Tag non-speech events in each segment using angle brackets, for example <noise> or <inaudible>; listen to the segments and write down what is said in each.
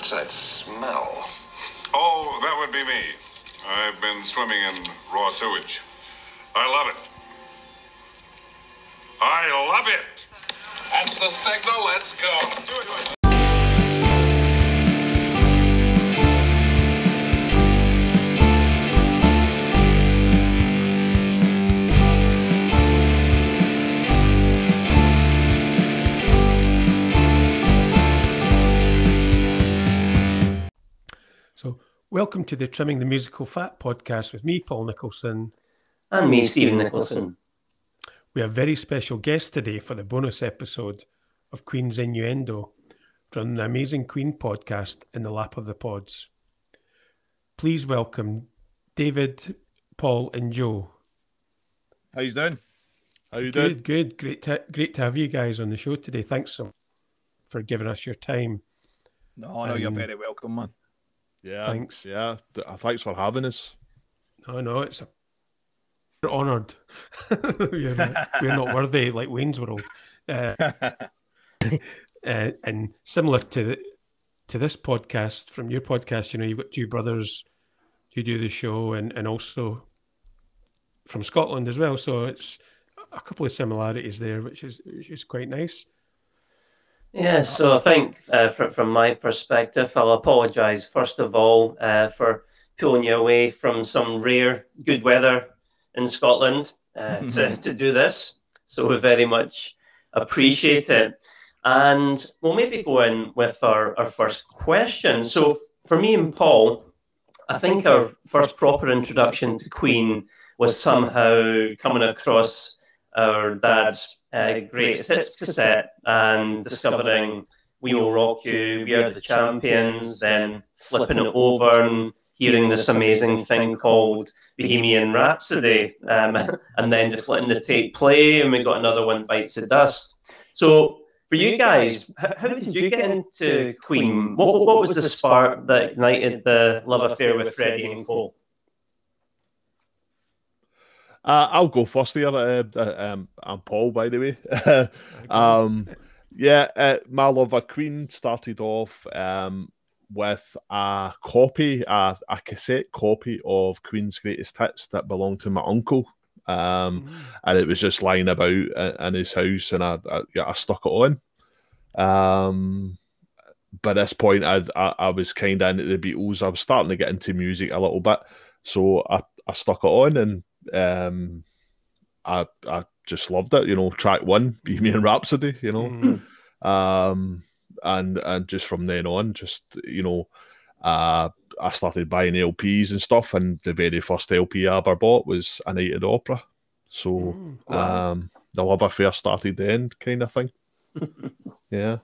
What's that smell? Oh, that would be me. I've been swimming in raw sewage. I love it. I love it. That's the signal. Let's go. Welcome to the Trimming the Musical Fat podcast with me, Paul Nicholson. And me, Stephen Nicholson. We have a very special guest today for the bonus episode of Queen's Innuendo from the Amazing Queen podcast in the lap of the pods. Please welcome David, Paul, and Joe. How you doing? How you doing? Good, good. Great to, great to have you guys on the show today. Thanks so for giving us your time. No, no, um, you're very welcome, man. Yeah. Thanks. Yeah. Uh, thanks for having us. No, no, it's a we're honoured. <laughs> we're, we're, not <laughs> worthy like Wayne's World. Uh, <laughs> uh, and similar to the, to this podcast, from your podcast, you know, you've got two brothers who do the show, and and also from Scotland as well. So it's a couple of similarities there, which is which is quite nice. Yeah, so I think uh, from, from my perspective, I'll apologise first of all uh, for pulling you away from some rare good weather in Scotland uh, <laughs> to, to do this. So we very much appreciate it. And we'll maybe go in with our, our first question. So for me and Paul, I think our first proper introduction to Queen was somehow coming across our dad's uh, great hits cassette and discovering We Will Rock You, We Are the Champions, then flipping it over and hearing this amazing thing called Bohemian Rhapsody, um, <laughs> and then just letting the tape play, and we got another one, Bites the Dust. So, for you guys, how did you get into Queen? What, what was the spark that ignited the love affair with Freddie and Cole? Uh, I'll go first here. Uh, uh, um, I'm Paul, by the way. <laughs> um, yeah, uh, my love of Queen started off um, with a copy, a, a, cassette copy of Queen's Greatest Hits that belonged to my uncle. Um, mm. And it was just lying about in his house, and I, I, I stuck it on. Um, by this point, I, I, I was kind of into the Beatles. I was starting to get into music a little bit, so I, I stuck it on, and um, I I just loved it. You know, track one, <laughs> Bohemian Rhapsody. You know, mm-hmm. um, and and just from then on, just you know, uh, I started buying LPs and stuff, and the very first LP I ever bought was A Night at Opera. So mm, wow. um, the love affair started then, kind of thing. <laughs> yeah.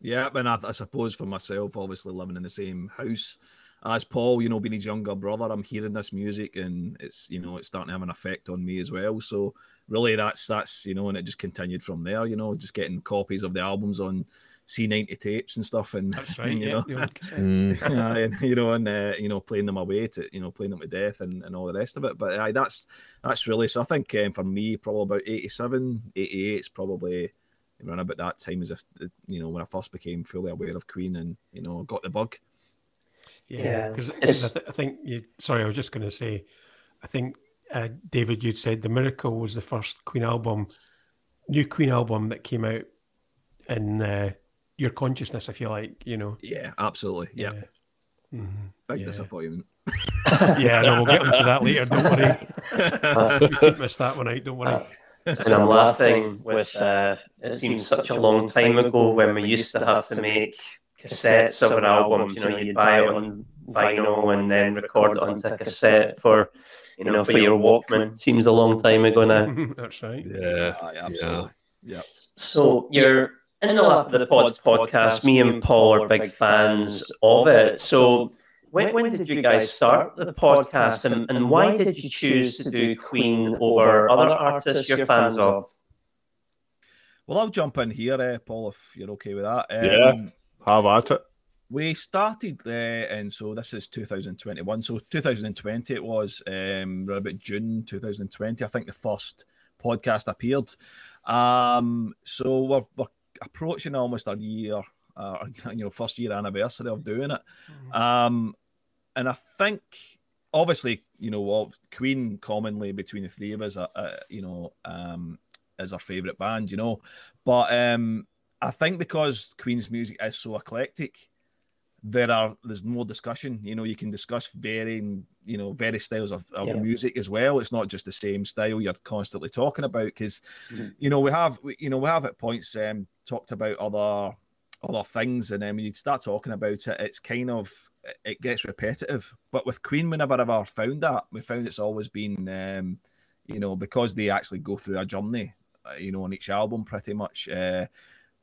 Yeah, and I, I suppose for myself, obviously living in the same house, as Paul, you know, being his younger brother, I'm hearing this music and it's, you know, it's starting to have an effect on me as well. So really that's that's, you know, and it just continued from there, you know, just getting copies of the albums on C90 tapes and stuff and, that's <laughs> right, and, you yeah, know, <laughs> mm. <laughs> and, you know, and uh, you know, playing them away to, you know, playing them to death and, and all the rest of it. But uh, that's that's really so I think um, for me, probably about 87, 88 is probably around about that time as if you know when I first became fully aware of Queen and you know got the bug. Yeah, because yeah. I, th- I, think you. Sorry, I was just going to say, I think uh, David, you'd said the Miracle was the first Queen album, new Queen album that came out in uh, your consciousness, if you like. You know. Yeah, absolutely. Yeah. yeah. Mm-hmm. Big yeah. disappointment. <laughs> yeah, no, we'll get into that later. Don't worry. <laughs> we could miss that one out. Don't worry. And I'm laughing with. Uh, it seems such a long time ago when we used to have to make cassettes of an album. You know, you'd buy it on vinyl and then record it onto cassette for you know for your Walkman. Seems a long time ago now. <laughs> That's right. Yeah, absolutely. Yeah. So you're in the lap of the Pods podcast. Me and Paul are big fans of it. So. When, when did you guys start the podcast and, and why did you choose to do Queen over other artists you're fans of? Well, I'll jump in here, uh, Paul, if you're okay with that. Um, yeah. Have at it. We started there, uh, and so this is 2021. So 2020 it was um, around about June 2020. I think the first podcast appeared. Um, so we're, we're approaching almost a year uh, <laughs> you know, first year anniversary of doing it. Um, and I think, obviously, you know, what Queen commonly between the three of us, uh, uh, you know, um, is our favourite band, you know. But um, I think because Queen's music is so eclectic, there are there's more discussion. You know, you can discuss varying, you know, various styles of, of Yeah. music as well. It's not just the same style you're constantly talking about because, Mhm. you know, we have you know we have at points um, talked about other other things, and then when you start talking about it, it's kind of it gets repetitive. But with Queen, we never ever found that. We found it's always been, um, you know, because they actually go through a journey, uh, you know, on each album pretty much. Uh,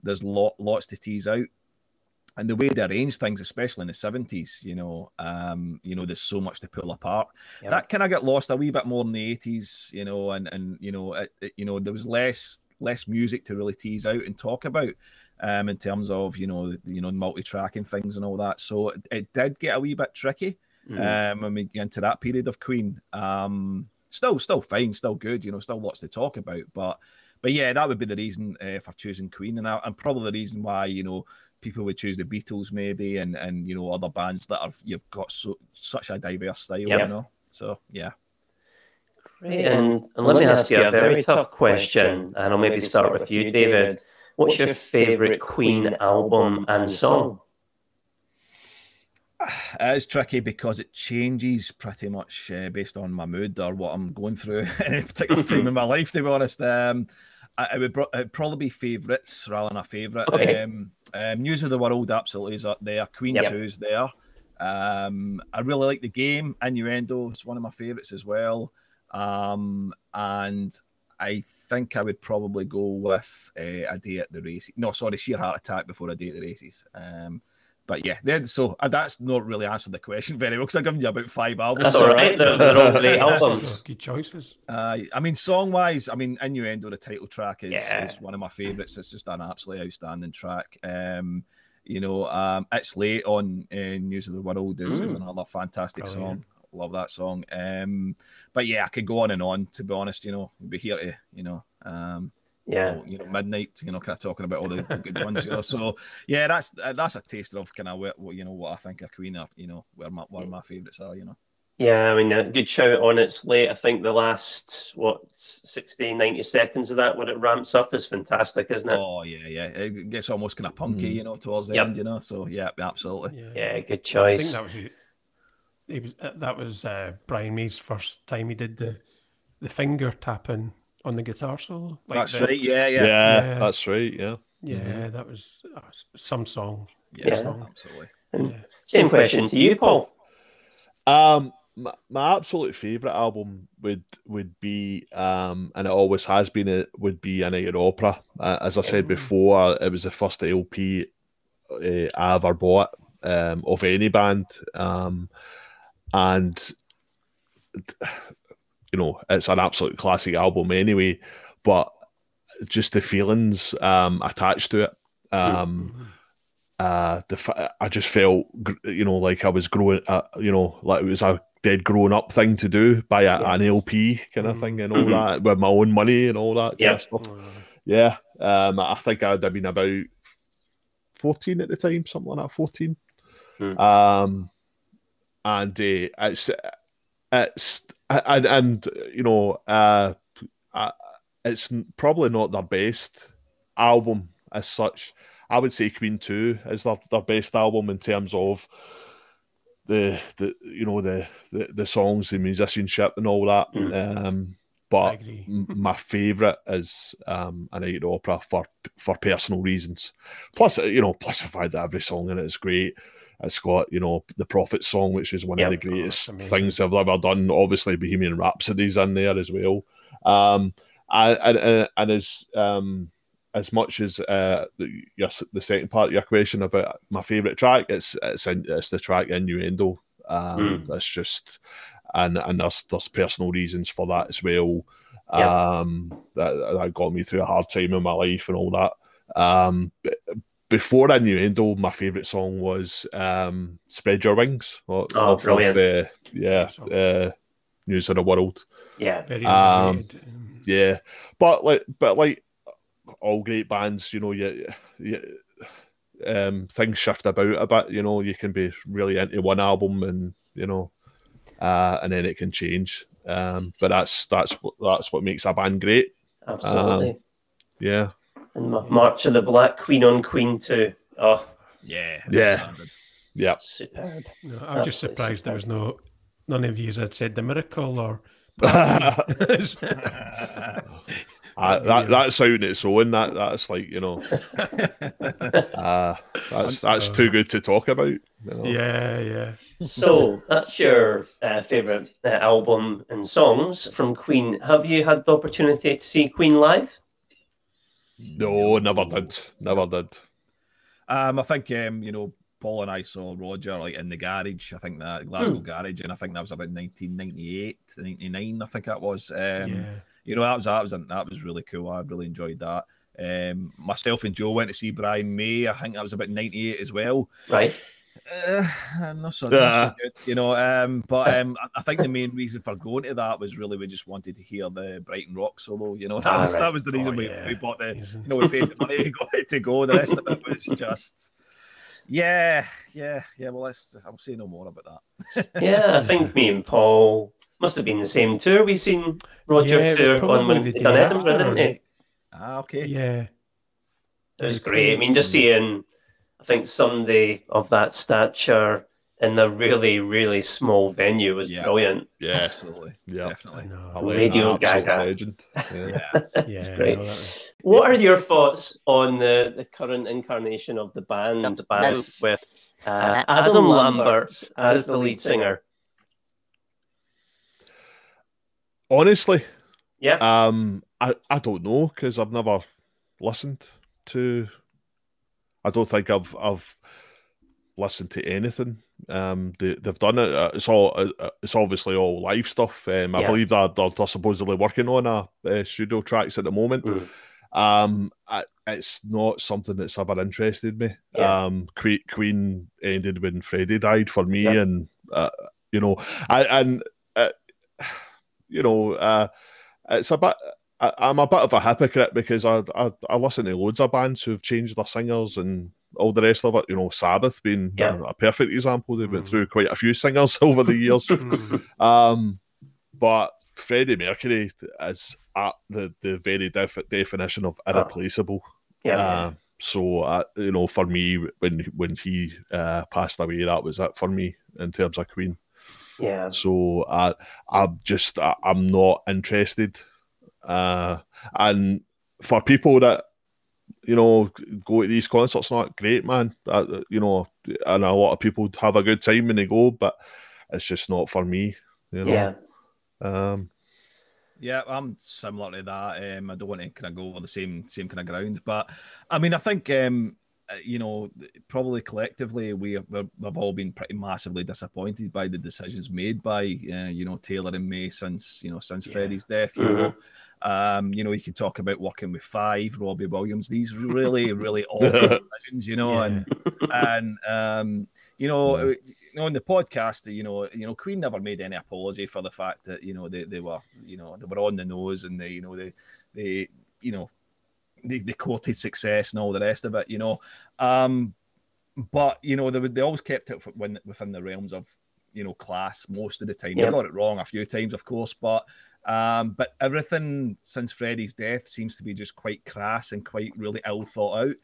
there's lot lots to tease out and the way they arrange things, especially in the seventies, you know, um, you know, there's so much to pull apart. Yep. That kind of got lost a wee bit more in the eighties, you know, and and you know, it, it- you know, there was less less music to really tease out and talk about, um, in terms of you know, the, you know, multi-tracking things and all that. So it, it did get a wee bit tricky Mhm. um, when we get into that period of Queen. Um, still, still fine, still good, you know, still lots to talk about. But, but yeah, that would be the reason uh, for choosing Queen, and, I, and probably the reason why you know people would choose the Beatles, maybe, and and you know other bands that have you've got so such a diverse style, Yep. you know. So yeah, Great. And, and let me ask you a very tough question, and I'll maybe start with you, David. What's your favourite Queen album and song? It is tricky because it changes pretty much uh, based on my mood or what I'm going through <laughs> at any particular time in my <laughs> life. To be honest, um, I, it would it'd probably be favourites rather than a favourite. Okay. Um, um, News of the World absolutely is up there. Queen Yep. There. Um, I really like the game. Innuendo is one of my favourites as well. Um, and I think I would probably go with uh, a day at the races. No, sorry, sheer heart attack before a day at the races. Um, but yeah, then so uh, that's not really answered the question very well because I've given you about five albums. That's all right. They're, they're all great <laughs> albums. Good choices. Uh, I mean, song wise, I mean, Innuendo, the title track is, Yeah. is one of my favourites. It's just an absolutely outstanding track. Um, you know, um, It's Late on uh, News of the World is, is Mm. another fantastic Brilliant. song. Love that song. Um, but yeah, I could go on and on, to be honest, you know, we'd be here to, you know, um, Yeah. you know, midnight, you know, kind of talking about all the, the good ones, you know. So yeah, that's that's a taster of kind of what, what you know what I think a Queen are, you know, where my one of my favourites are, you know. Yeah, I mean, a good shout on its late. I think the last, what, 60, 90 seconds of that, when it ramps up, is fantastic, isn't it? Oh yeah, yeah. It gets almost kind of punky, Mm. you know, towards the Yep. end, you know. So yeah, absolutely. Yeah, Yeah, good choice. I think that was it. He was uh, that was uh, Brian May's first time he did the the finger tapping on the guitar solo. Like That's the- right. Yeah, Yeah, yeah, Yeah. that's right. Yeah. Yeah, that was, that was some song. yeah, song. absolutely. Yeah. Same question to you, Paul. Um, my, my absolute favorite album would would be um, and it always has been it would be a night at opera. Uh, as I said before, it was the first LP uh, I ever bought um, of any band, um, and you know it's an absolute classic album anyway. But just the feelings um, attached to it. Um, uh, the I just felt, you know, like I was growing, uh, you know, like it was a dead grown up thing to do, by a, an LP kind of thing and all Mhm. that with my own money and all that kind Yeah. of stuff. Yeah, um, I think I'd have been about fourteen at the time, something like that, fourteen. Hmm. Um, and uh, it's it's and, and you know, uh, uh, it's probably not their best album as such. I would say Queen Two is their, their best album in terms of the the you know the the, the songs, the musicianship, and all that. Um, but m- my favourite is um, a night at opera for for personal reasons. Plus, uh, you know, plus the fact that every song in it is great. It's got you know the Prophet song, which is one Yep. of the greatest Oh, things I've ever done. Obviously, Bohemian Rhapsody's in there as well. Um, and and, and as um, as much as uh, the, your, the second part of your question about my favourite track, it's it's in, it's the track Innuendo. Um, That's just and and there's there's personal reasons for that as well. Yep. Um, that that got me through a hard time in my life and all that. Um, b- before Innuendo, my favourite song was um, "Spread Your Wings." o- Oh, of- of, brilliant. uh, yeah, uh, News of the World. Yeah. Very Um. Yeah, but like, but like all great bands, you know, you, you um, things shift about a bit. You know, you can be really into one album, and you know, uh, and then it can change. Um, but that's that's what that's what makes a band great. Absolutely. Um, yeah, and March of the Black Queen on Queen too. Oh, Yeah, Yeah. standard. yeah. superb. No, I'm just Absolutely surprised there was no none of you had said the miracle or. Uh, <laughs> that that's out in its own. That that's like you know, <laughs> uh, that's that's too good to talk about. you know. yeah, yeah. So that's your uh, favorite uh, album and songs from Queen. Have you had the opportunity to see Queen live? No, never did. Never did. Um, I think um, you know, Paul and I saw Roger like in the garage. I think that Glasgow Hmm. garage, and I think that was about 1998, 99, I think that was. Um, yeah. you know, that was that was that was really cool. I really enjoyed that. Um, myself and Joe went to see Brian May. I think that was about 98 as well. Right. Uh, not so, not so good, you know. Um, but <laughs> um, I- I think the main reason for going to that was really we just wanted to hear the Brighton Rock solo. You know, <laughs> that Ah, was right. that was the reason Oh, we, yeah. we bought the you know, we paid the <laughs> money to go, to go. The rest of it was just, yeah, yeah, yeah. Well, let's. I'll say no more about that. Yeah, I think me and Paul must have been the same tour. We seen Roger Yeah, tour on when they done Edinburgh, didn't they? Ah, okay. Yeah. It was great. I mean, just seeing, I think Sunday of that stature in a really, really small venue was Yeah. brilliant. Yeah, <laughs> Absolutely, yeah. Definitely. know. Radio Gaga. legend. <laughs> Yeah. Yeah. <laughs> Yeah. great. no, was- What are your thoughts on the, the current incarnation of the band with, with uh, Adam Lambert as the lead singer? Honestly, Yeah. um, I I don't know because I've never listened to. I don't think I've I've listened to anything. Um, they, they've done it. Uh, It's all. Uh, uh, it's obviously all live stuff. Um, I Yeah. believe that they're, they're supposedly working on a uh, studio tracks at the moment. Mm. Um, I, it's not something that's ever interested me. Yeah. Um, Que- Queen ended when Freddie died for me, Yeah. and uh, you know, I, and uh, you know, uh, it's a bit. I, I'm a bit of a hypocrite because I, I I listen to loads of bands who've changed their singers and all the rest of it. You know, Sabbath being Yeah. a, a perfect example. They went Mhm. through quite a few singers <laughs> over the years. Mm. <laughs> Um, but Freddie Mercury is at the, the very def- definition of irreplaceable. Yeah. Uh, so uh, you know, for me, when when he uh, passed away, that was it for me in terms of Queen. yeah. So I I'm just I, I'm not interested. Uh, and for people that you know go to these concerts, not great, man. Uh, you know, and a lot of people have a good time when they go, but it's just not for me. You know. Yeah. Um, Yeah, I'm similar to that. Um, I don't want to kind of go over the same same kind of ground, but I mean, I think um, you know, probably collectively we have, we've we've all been pretty massively disappointed by the decisions made by uh, you know Taylor and May since you know since Yeah. Freddie's death. You know, um, you know, you can talk about working with Five, Robbie Williams. These really really awful decisions, you know, Yeah. and and um, you know, uh, you know, in the podcast, you know, you know, Queen never made any apology for the fact that you know they, they were, you know, they were on the nose and they, you know, they, they, you know, they, they quoted success and all the rest of it, you know, um, but you know, they would- they always kept it when within the realms of you know class most of the time. Yeah. They got it wrong a few times, of course, but um, but everything since Freddie's death seems to be just quite crass and quite really ill thought out.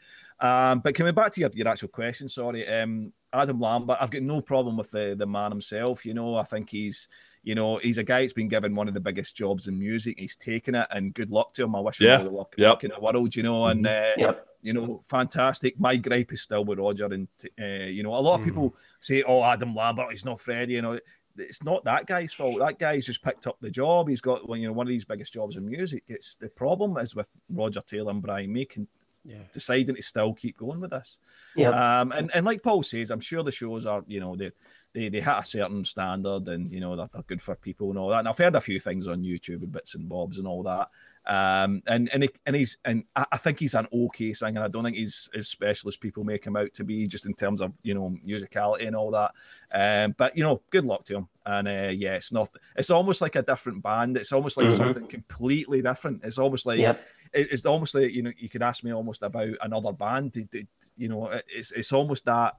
Um, but coming back to your, your actual question, sorry, um, Adam Lambert, I've got no problem with the the man himself. You know, I think he's you know he's a guy that's been given one of the biggest jobs in music. He's taken it, and good luck to him. I wish him Yeah. all the luck, Yep. luck in the world. You know, and uh, Yep. you know, fantastic. My gripe is still with Roger, and uh, you know, a lot of people say, "Oh, Adam Lambert, he's not Freddie." You know, it's not that guy's fault. That guy's just picked up the job. He's got well, you know one of these biggest jobs in music. It's the problem is with Roger Taylor and Brian making Yeah. deciding to still keep going with this. Yeah. Um, and, and like Paul says, I'm sure the shows are, you know, they they, they hit a certain standard and, you know, that they're good for people and all that. And I've heard a few things on YouTube and bits and bobs and all that. Um, and and, he, and he's and I, I think he's an okay singer. I don't think he's as special as people make him out to be, just in terms of you know musicality and all that. Um, but you know, good luck to him. And uh, yeah, it's not. It's almost like a different band. It's almost like Mhm. something completely different. It's almost like Yep. it's almost like you know you could ask me almost about another band. It- it- you know, it's it's almost that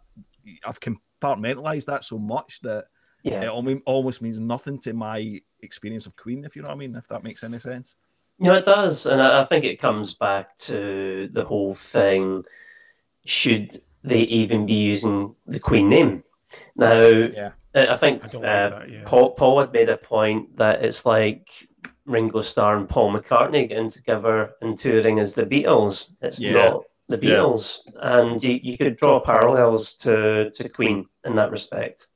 I've compartmentalized that so much that it Yeah. almo- almost means nothing to my experience of Queen, if you know what I mean. If that makes any sense. You know, it does. And I I think it comes back to the whole thing should they even be using the Queen name? Now, Yeah. I I think I don't uh, like that. Yeah. Paul, Paul had made a point that it's like Ringo Starr and Paul McCartney getting together and touring as the Beatles. It's Yeah. not the Yeah. Beatles. And you, you could draw parallels to, to Queen in that respect.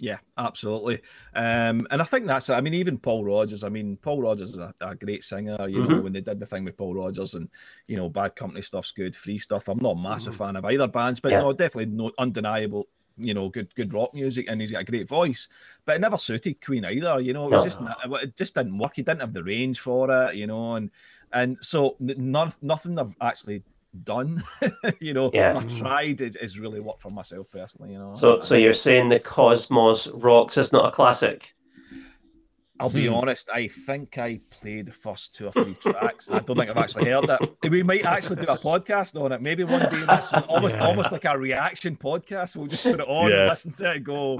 Yeah, absolutely. Um, and I think that's it. I mean, even Paul Rodgers. I mean, Paul Rodgers is a, a great singer. You know, Mhm. when they did the thing with Paul Rodgers and you know, Bad Company stuff's good, free stuff. I'm not a massive Mhm. fan of either bands, but Yeah. no, definitely no undeniable. You know, good good rock music, and he's got a great voice. But it never suited Queen either. You know, it was No. just it just didn't work. He didn't have the range for it. You know, and and so n- none nothing I've actually done. <laughs> you know, Yeah. I've tried is, is really worked for myself personally. You know, So, so you're saying that Cosmos Rocks is not a classic? I'll be Hmm. honest, I think I played the first two or three tracks. I don't think I've actually heard it. We might actually do a podcast on it. Maybe one day that's <laughs> almost Yeah. almost like a reaction podcast. We'll just put it on Yeah. and listen to it and go,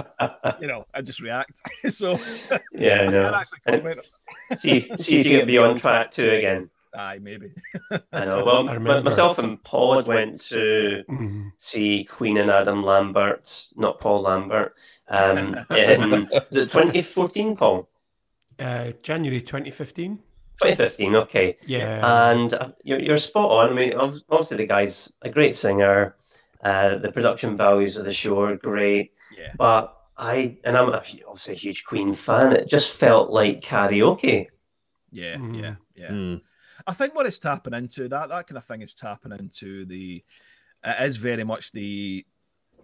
you know, and just react. <laughs> so Yeah, I I know. can actually comment. see, see if you get beyond track two again. Aye, maybe. I know. <laughs> Well, I m- remember. myself and <laughs> Paul had went to Mhm. see Queen and Adam Lambert, not Paul Lambert. Um, <laughs> in, was it 2014, Paul? Uh, January 2015. 2015, okay. Yeah. And uh, you're, you're spot on. I mean, obviously, the guy's a great singer. Uh, the production values of the show are great. Yeah. But I, and I'm a, obviously a huge Queen fan, it just felt like karaoke. Yeah, Mm. yeah, yeah. Hmm. I think what it's tapping into that that kind of thing is tapping into the it is very much the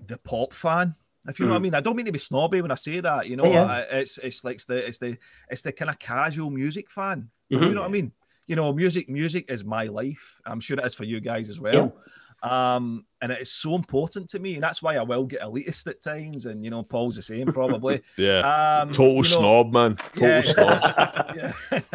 the pop fan. If you know what I Mm. mean, I don't mean to be snobby when I say that. You know, Yeah. I- it's it's like the it's the it's the kind of casual music fan. Mhm. You know what I mean? You know, music music is my life. I'm sure it is for you guys as well. Um, and it is so important to me, and that's why I will get elitist at times. And you know, Paul's the same probably. <laughs> Yeah. Um, Total you know, snob, man. Total yeah. snob.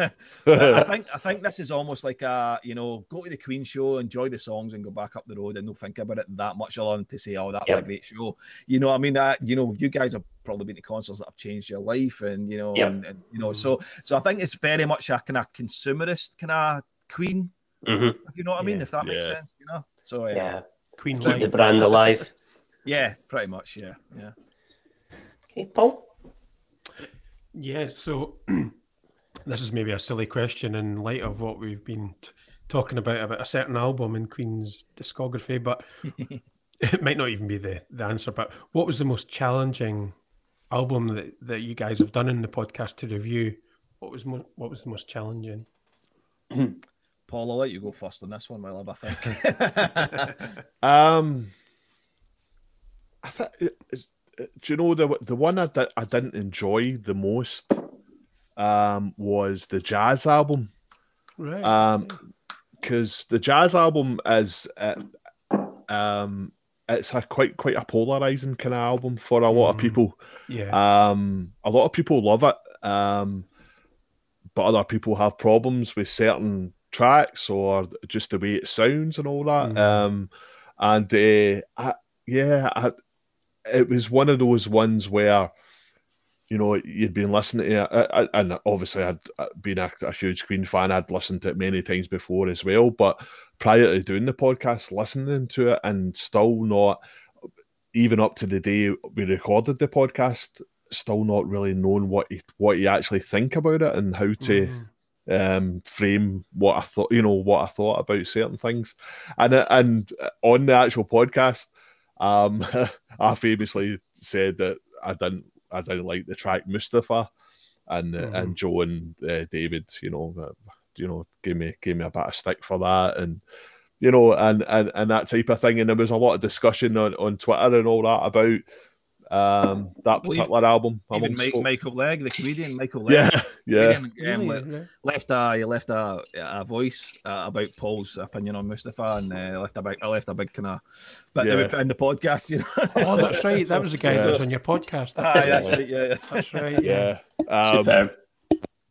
<laughs> yeah. I think I think this is almost like a you know go to the Queen show, enjoy the songs, and go back up the road, and don't think about it that much other than to say, "Oh, that was a great show." You know, I mean, that you know, you guys have probably been to concerts that have changed your life, and you know, Yep. and, and you know, so so I think it's very much a kind of consumerist kind of Queen, hmm if you know what I mean, Yeah. if that makes Yeah. sense, you know. So yeah, Yeah. Queen Keep the brand alive. yeah, pretty much, yeah, yeah. Okay, Paul? Yeah, so <clears throat> this is maybe a silly question in light of what we've been t- talking about about a certain album in Queen's discography, but <laughs> <laughs> it might not even be the, the answer. But what was the most challenging album that, that you guys have done in the podcast to review? What was mo- what was the most challenging? <clears throat> Paul, I'll let you go first on this one, my love. I think. <laughs> Um, I think. Do you know the the one I, di- I didn't enjoy the most? Um, was the jazz album Right. Um, because the jazz album is uh, um it's a quite quite a polarizing kind of album for a lot of Mhm. people. yeah. Um, a lot of people love it, um, but other people have problems with certain tracks or just the way it sounds and all that. Mhm. Um, and uh, I, yeah, I, it was one of those ones where you know you'd been listening to it, I- I- and obviously I'd uh, been a, a huge Queen fan. I'd listened to it many times before as well, but prior to doing the podcast, listening to it and still not even up to the day we recorded the podcast, still not really knowing what you what you actually think about it and how to Mhm. Um frame what I thought you know what I thought about certain things. And uh, and on the actual podcast um <laughs> I famously said that I didn't I didn't like the track Mustapha and uh, and Joe and uh, David you know uh, you know gave me gave me a bit of stick for that and you know and and and that type of thing. And there was a lot of discussion on on Twitter and all that about um that Well, particular album Even Mike. Michael Legge, the comedian Michael Legge. yeah yeah comedian, um, le- left a he left a, a voice uh, about Paul's opinion on Mustapha, and uh, left a big I left a big kind of bit that we Yeah. put in the podcast. You know, <laughs> Oh, that's right. That was the guy that was on your podcast. Aye, that's right. Yeah, yeah. That's right. Yeah. yeah um, Superb.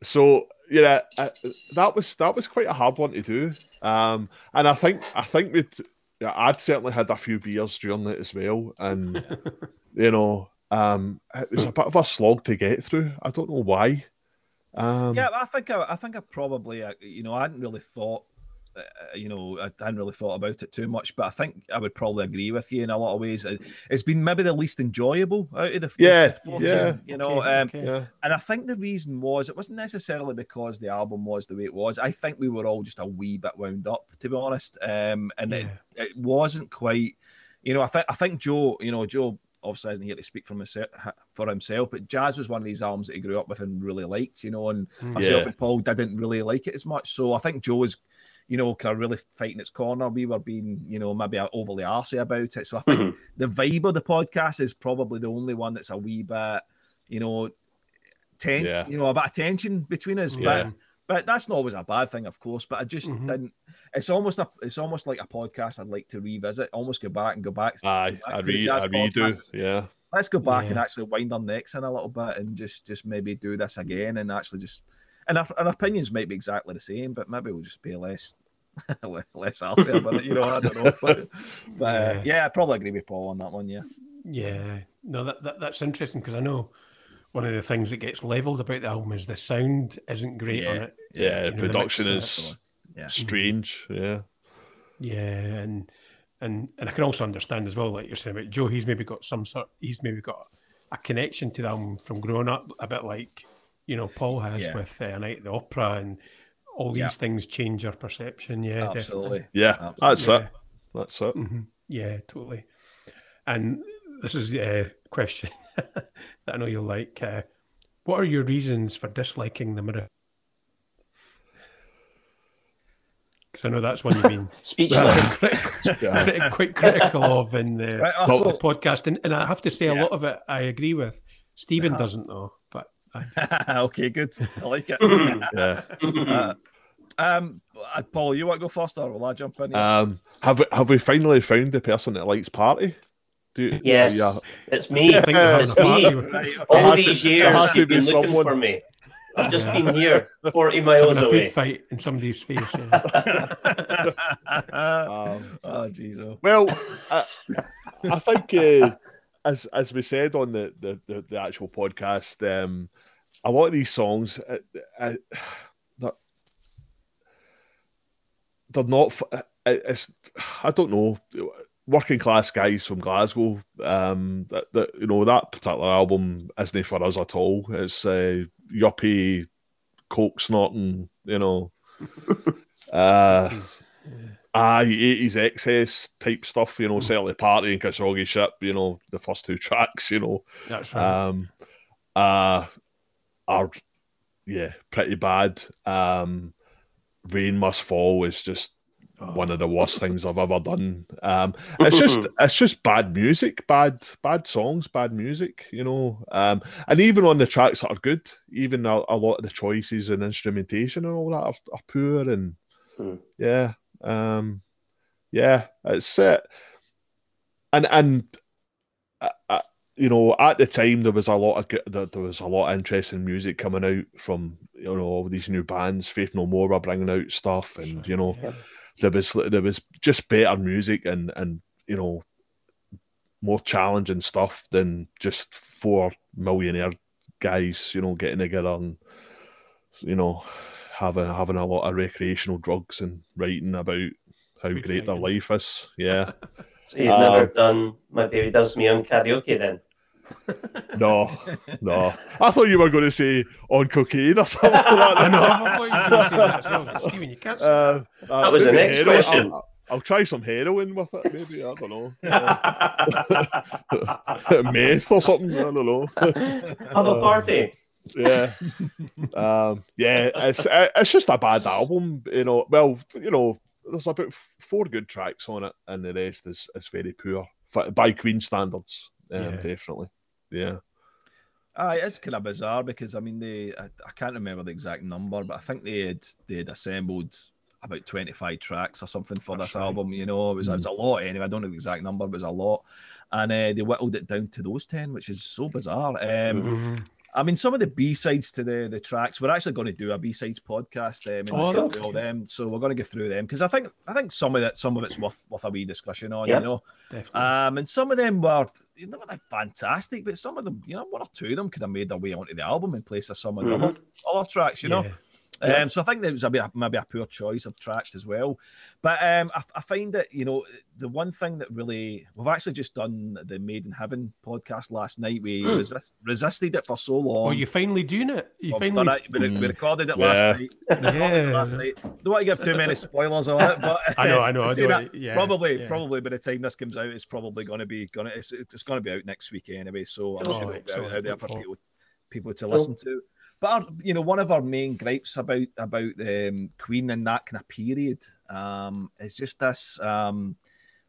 so yeah, uh, that was that was quite a hard one to do. Um, and I think I think we'd yeah, I'd certainly had a few beers during it as well, and <laughs> you know, um, it was a bit of a slog to get through. I don't know why. Um, yeah, I think I, I think I probably, uh, you know, I hadn't really thought, you know, I hadn't really thought about it too much, but I think I would probably agree with you in a lot of ways. It, has been maybe the least enjoyable out of the yeah, 14, yeah, you know, Okay, um, okay. yeah, and I think the reason was it wasn't necessarily because the album was the way it was. I think we were all just a wee bit wound up, to be honest, um, and it, Yeah. it wasn't quite, you know, I think I think Joe, you know, Joe obviously isn't here to speak for himself, for himself, but Jazz was one of these albums that he grew up with and really liked, you know, and myself and Paul didn't really like it as much. So I think Joe was, you know, kind of really fighting its corner. We were being, you know, maybe overly arsy about it. So I think Mhm. the vibe of the podcast is probably the only one that's a wee bit, you know, ten, Yeah. you know, a bit of tension between us. Yeah. But but that's not always a bad thing, of course. But I just Mhm. didn't. It's almost a, it's almost like a podcast I'd like to revisit. Almost go back and go back. aye, back I to the read, jazz I redo, podcast. yeah, Let's go back and actually wind our necks in a little bit and just just maybe do this again and actually just. And our, our opinions might be exactly the same, but maybe we'll just be less. <laughs> less arsy about it, you know. I don't know, but, but uh, Yeah. yeah, I probably agree with Paul on that one. Yeah, Yeah, no, that, that that's interesting because I know one of the things that gets leveled about the album is the sound isn't great on it. yeah. You know, production mix, is. Yeah. strange, yeah, Yeah, and and and I can also understand as well, like you're saying about Joe, he's maybe got some sort, he's maybe got a connection to the album from growing up, a bit like you know Paul has Yeah. with uh, Night at the Opera, and all these Yeah. things change your perception. Yeah, absolutely. yeah. That's definitely. it. That's it. hmm Yeah, totally. And this is a question <laughs> that I know you'll like. Uh, what are your reasons for disliking the mirror? Because I know that's one you've been <laughs> Speechless. <laughs> critical, Yeah. criti- quite critical of in the, Right, uh, Well, the podcast, and, and I have to say a lot of it I agree with. Stephen Uh-huh. doesn't know, but I, <laughs> okay, good. I like it. <laughs> Yeah. <laughs> Uh, um, uh, Paul, you want to go first, or will I jump in? here? Um, have we, have we finally found the person that likes party? Do you, Yes. Yeah. It's me. I think we're having It's me. right, okay. All has to- these there years you've be been looking someone- for me. I've just been here, 40 miles having a food fight in somebody's face. Yeah. Um, oh, jeez. Oh. well, I, I think uh, as as we said on the the, the, the actual podcast, um, a lot of these songs, uh, uh, <sighs> they're, they're not. uh, It's I don't know. Working class guys from Glasgow. Um, that, that you know that particular album isn't for us at all. It's uh, yuppie, coke snorting. You know. <laughs> uh, Aye, eighties excess type stuff, you know, certainly party and Khashoggi ship, you know, the first two <laughs> tracks, you know, That's right. um, uh, are yeah, pretty bad. Um, Rain Must Fall is just one of the worst things I've ever done. Um, <laughs> it's just it's just bad music, bad bad songs, bad music, you know. Um, and even on the tracks that are good, even a, a lot of the choices and instrumentation and all that are, are poor and Hmm. yeah, um, yeah, it's it. And and uh, uh, you know, at the time there was a lot of there, there was a lot of interesting music coming out from you know all these new bands. Faith No More were bringing out stuff, and you know there was there was just better music and and you know more challenging stuff than just four millionaire guys, you know, getting together and you know having having a lot of recreational drugs and writing about how Food great their life is. Yeah. <laughs> So you've Um, never done My Baby Does Me on karaoke then? <laughs> No, no. I thought you were going to say on cocaine or something like that. <laughs> I know. I thought you were going to say that as well. Stephen, you can't say Uh, uh, That was the next heroin. question. I'll, I'll try some heroin with it, maybe. I don't know. Uh, meth or something. I don't know. Have a party. Yeah, um, yeah. It's it's just a bad album, you know. Well, you know, there's about four good tracks on it, and the rest is is very poor by Queen standards. Um, Yeah. Definitely, yeah. Aye, it's kind of bizarre because I mean they I, I can't remember the exact number, but I think they had they had assembled about twenty five tracks or something for That's this right. album. You know, it was it was a lot anyway. I don't know the exact number, but it was a lot, and uh, they whittled it down to those ten, which is so bizarre. Um, Mhm. I mean, some of the B sides to the the tracks. We're actually going to do a B sides podcast. Um, and Oh, just go that's through all them. So we're going to go through them because I think I think some of that some of it's worth worth a wee discussion on. Yeah. You know, Definitely. um, and some of them were you know they're fantastic, but some of them, you know, one or two of them could have made their way onto the album in place of some of the Mhm. other, other tracks. You know. Yeah. Yeah. Um, so I think there was a bit, maybe a poor choice of tracks as well. But um, I, I find that you know the one thing that really we've actually just done the Made in Heaven podcast last night. We Hmm. resist, resisted it for so long. Oh, you finally doing it? You We've finally. done it. We, we Mm. recorded it Yeah. last night. <laughs> Recorded it last Yeah. night. Don't want to give too many spoilers on it, but <laughs> I know, I know, <laughs> I know. yeah, probably, yeah. probably by the time this comes out, it's probably going to be gonna it's, it's going to be out next week anyway. So I'm Oh, sure it'll be out, excellent. there for people, people to Cool. listen to. But our, you know, one of our main gripes about about um, Queen in that kind of period um, is just this um,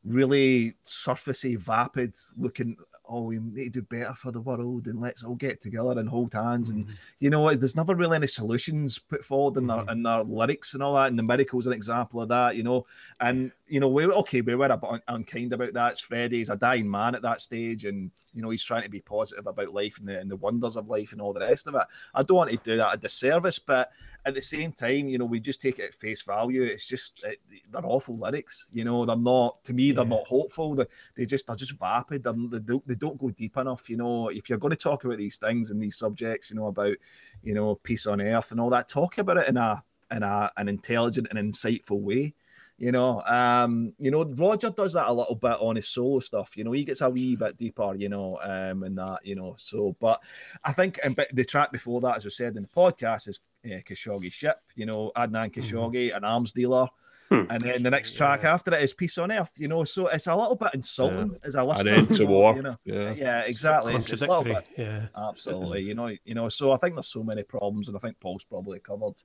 really surfacey, vapid looking. Oh, we need to do better for the world, and let's all get together and hold hands. And Mhm. you know, there's never really any solutions put forward in Mhm. their in their lyrics and all that. And the miracle miracle's an example of that, you know. And you know, we okay, we were a bit unkind about that. It's Freddie, he's a dying man at that stage, and you know, he's trying to be positive about life and the, and the wonders of life and all the rest of it. I don't want to do that a disservice, but at the same time, you know, we just take it at face value. It's just it, they're awful lyrics, you know. They're not to me. They're Yeah. not hopeful. They, they just they're just vapid. They're, they don't they don't go deep enough. You know, if you're going to talk about these things and these subjects, you know, about you know peace on earth and all that, talk about it in a in a an intelligent and insightful way. You know, um, you know, Roger does that a little bit on his solo stuff. You know, he gets a wee bit deeper, you know, um, and that, you know. So, but I think and the track before that, as we said in the podcast, is uh, Khashoggi Ship. You know, Adnan Khashoggi, an arms dealer, Hmm. and then the next track Yeah. after it is Peace on Earth. You know, so it's a little bit insulting as a An listener. end to war. You know, Yeah. yeah, exactly. It's, it's a little bit Yeah. absolutely. You know, you know. So I think there's so many problems, and I think Paul's probably covered